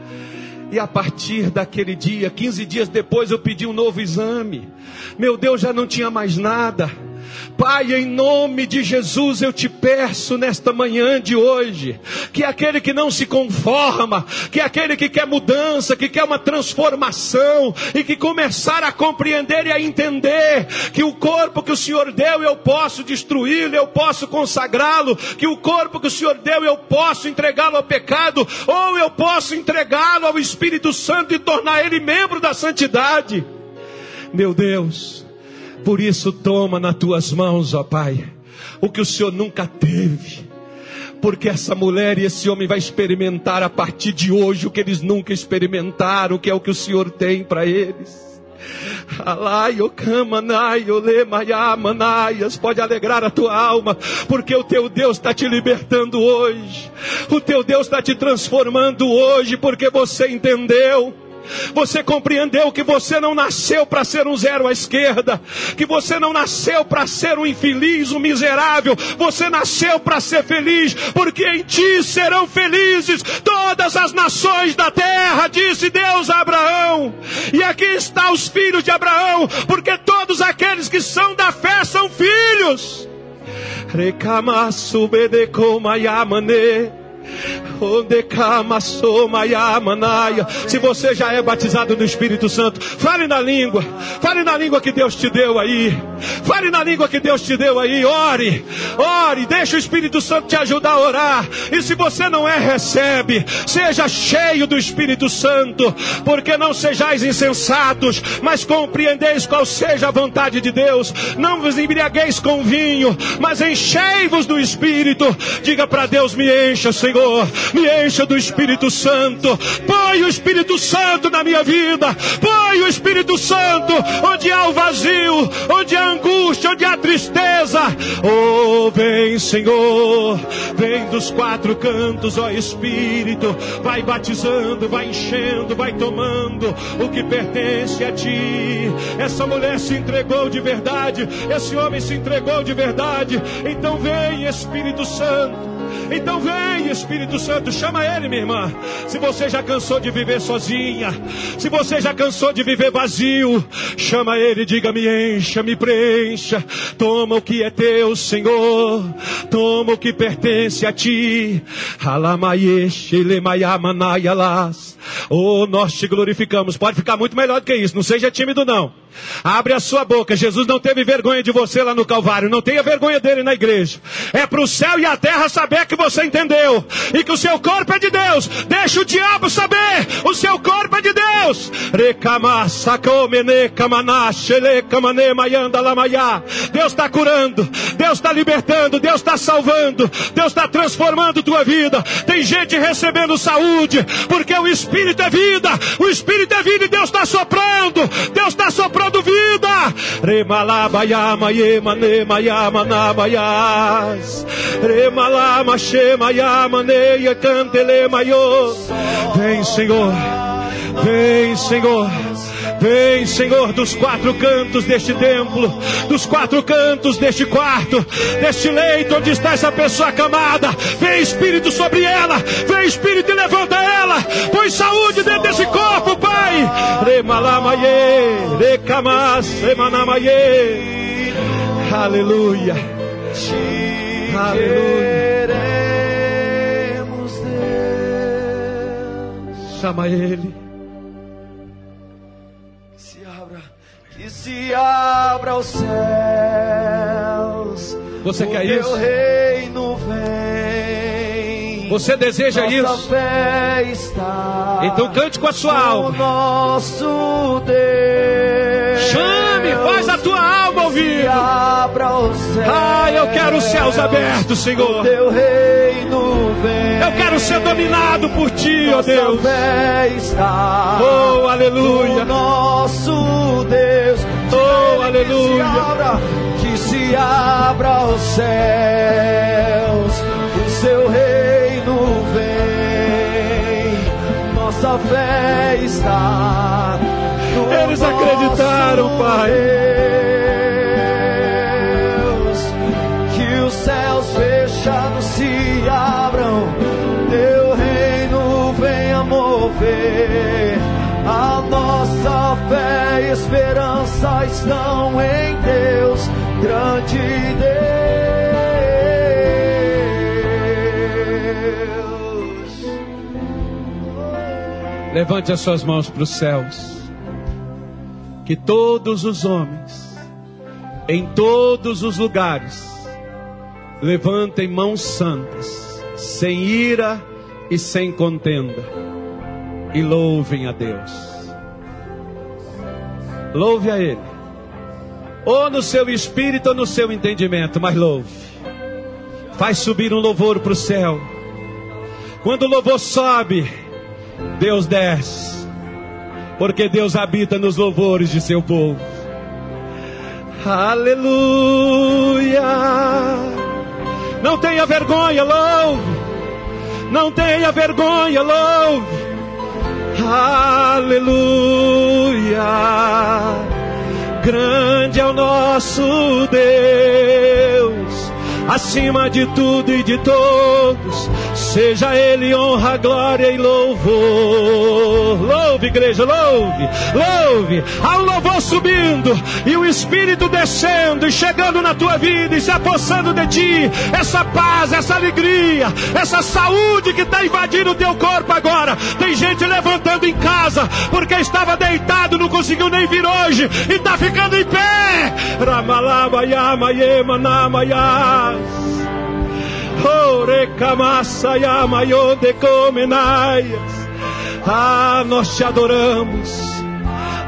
E a partir daquele dia, 15 dias depois, eu pedi um novo exame. Meu Deus, já não tinha mais nada. Pai, em nome de Jesus, eu te peço nesta manhã de hoje, que aquele que não se conforma, que aquele que quer mudança, que quer uma transformação, e que começar a compreender e a entender que o corpo que o Senhor deu eu posso destruí-lo, eu posso consagrá-lo, que o corpo que o Senhor deu eu posso entregá-lo ao pecado, ou eu posso entregá-lo ao Espírito Santo e tornar ele membro da santidade. Meu Deus, por isso, toma nas tuas mãos, ó Pai, o que o Senhor nunca teve. Porque essa mulher e esse homem vai experimentar a partir de hoje o que eles nunca experimentaram, que é o que o Senhor tem para eles. Pode alegrar a tua alma, porque o teu Deus está te libertando hoje, o teu Deus está te transformando hoje, porque você entendeu Você compreendeu que você não nasceu para ser um zero à esquerda, que você não nasceu para ser um infeliz, um miserável, você nasceu para ser feliz, porque em ti serão felizes todas as nações da terra, disse Deus a Abraão. E aqui está os filhos de Abraão, porque todos aqueles que são da fé são filhos. Recama se você já é batizado no Espírito Santo, fale na língua. Fale na língua que Deus te deu aí. Fale na língua que Deus te deu aí. Ore. Ore. Deixa o Espírito Santo te ajudar a orar. E se você não é, recebe. Seja cheio do Espírito Santo. Porque não sejais insensatos, mas compreendeis qual seja a vontade de Deus. Não vos embriagueis com vinho, mas enchei-vos do Espírito. Diga para Deus: me encha, Senhor. Senhor, me encha do Espírito Santo. Põe o Espírito Santo na minha vida. Põe o Espírito Santo onde há o vazio, onde há angústia, onde há tristeza. Oh, vem, Senhor. Vem dos quatro cantos, ó Espírito. Vai batizando, vai enchendo, vai tomando o que pertence a ti. Essa mulher se entregou de verdade. Esse homem se entregou de verdade. Então vem, Espírito Santo. Então vem, Espírito Santo, chama ele, minha irmã. Se você já cansou de viver sozinha, se você já cansou de viver vazio, chama ele, diga: me encha, me preencha. Toma o que é teu, Senhor. Toma o que pertence a ti. Oh, nós te glorificamos. Pode ficar muito melhor do que isso. Não seja tímido, não. Abre a sua boca. Jesus não teve vergonha de você lá no Calvário. Não tenha vergonha dele na igreja. É para o céu e a terra saber que você entendeu. E que o seu corpo é de Deus. Deixa o diabo saber. O seu corpo é de Deus. Deus está curando. Deus está libertando. Deus está salvando. Deus está transformando tua vida. Tem gente recebendo saúde. Porque o Espírito é vida. O Espírito é vida e Deus está soprando. Deus está soprando dando vida. Remalabayama yemanema yamanabayas. Remalama shemayama neia cantelemayo. Vem, Senhor. Vem, Senhor. Vem, Senhor, dos quatro cantos deste templo, dos quatro cantos deste quarto, deste leito onde está essa pessoa acamada. Vem, Espírito, sobre ela. Vem, Espírito, e levanta ela. Põe saúde dentro desse corpo, Pai. Remalamaye, recamas, remanamaye. Aleluia. Aleluia. Chama Ele. Se abra os céus. Você quer isso? reino vem. Você deseja Nossa isso? Fé está então cante com a sua alma. Nosso Deus. Chame, faz a tua alma ouvir. Abra os céus. Ah, eu quero os céus abertos, Senhor. O teu reino vem. Eu quero ser dominado por ti, ó oh Deus. Fé está oh, aleluia. Nosso Deus. Oh, aleluia. Que se abra os céus, o seu reino vem, nossa fé está. Eles acreditaram, Pai. Esperança estão em Deus, grande Deus. Levante as suas mãos para os céus. Que todos os homens, em todos os lugares, levantem mãos santas, sem ira e sem contenda e louvem a Deus. Louve a Ele, ou no seu espírito ou no seu entendimento, mas louve. Faz subir um louvor para o céu. Quando o louvor sobe, Deus desce, porque Deus habita nos louvores de seu povo. Aleluia! Não tenha vergonha, louve. Não tenha vergonha, louve. Aleluia. Grande é o nosso Deus, acima de tudo e de todos Seja Ele honra, glória e louvor. Louve, igreja, louve, louve. Há um louvor subindo e o Espírito descendo e chegando na tua vida e se apossando de ti. Essa paz, essa alegria, essa saúde que está invadindo o teu corpo agora. Tem gente levantando em casa porque estava deitado, não conseguiu nem vir hoje e está ficando em pé. Ramalaba, yama, yema, nama, yas. Ah, nós te adoramos,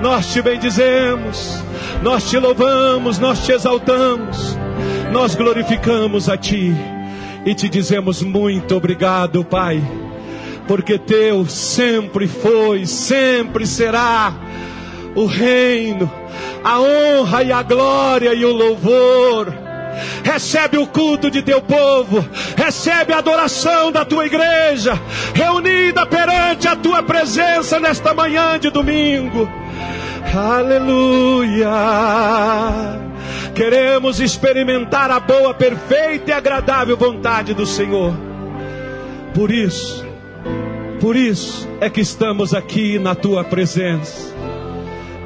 nós te bendizemos, nós te louvamos, nós te exaltamos, nós glorificamos a Ti e te dizemos muito obrigado, Pai, porque Teu sempre foi, sempre será o reino, a honra e a glória e o louvor recebe o culto de teu povo, recebe a adoração da tua igreja, reunida perante a tua presença nesta manhã de domingo. Aleluia! Queremos experimentar a boa, perfeita e agradável vontade do Senhor. Por isso, por isso é que estamos aqui na tua presença.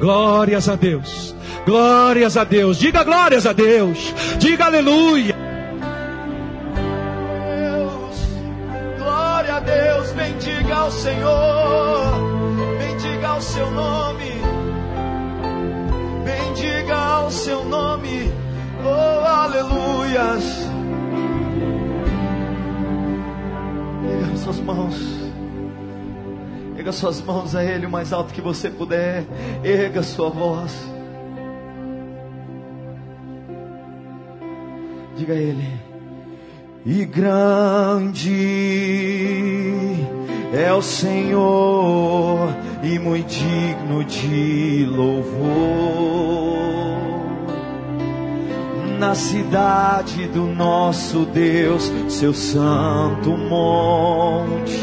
Glórias a Deus. Glórias a Deus. Diga glórias a Deus. Diga aleluia. Deus, glória a Deus. Bendiga ao Senhor. Bendiga ao seu nome. Bendiga ao seu nome. Oh, aleluias. Erga suas mãos. Erga suas mãos a Ele o mais alto que você puder. Erga sua voz. Diga a Ele. E grande é o Senhor e muito digno de louvor. Na cidade do nosso Deus, seu santo monte.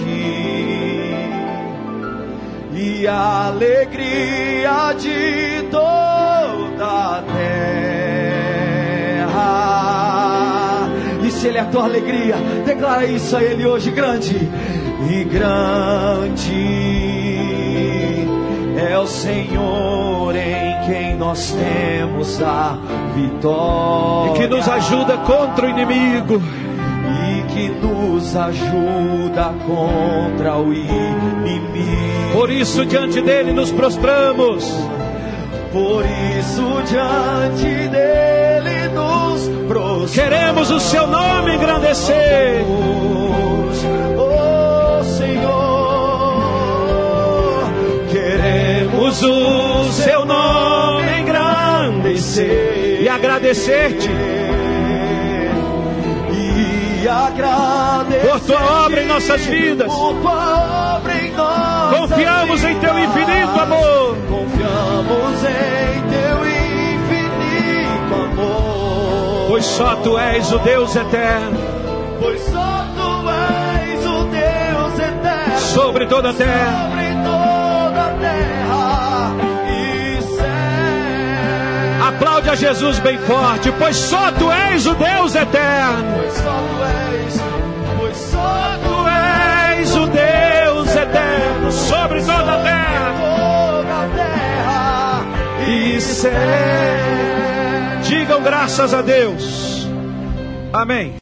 E a alegria de toda a terra Ele é a tua alegria. Declara isso a Ele hoje, grande e grande é o Senhor em quem nós temos a vitória. E que nos ajuda contra o inimigo. E que nos ajuda contra o inimigo. Por isso, diante dele nos prostramos. Por isso, diante dele nos. Queremos o seu nome engrandecer. Oh Senhor, queremos o seu nome engrandecer e agradecer-te. E agradecer por tua obra em nossas vidas. Confiamos em teu infinito amor. Confiamos em teu infinito Pois só tu és o Deus eterno. Pois só tu és o Deus eterno. Sobre toda a terra. Sobre toda a terra e céu. Aplaude a Jesus bem forte, pois só tu és o Deus eterno. Pois só tu és, pois só tu és o Deus eterno sobre toda a terra. Toda a terra e céu. Digam graças a Deus. Amém.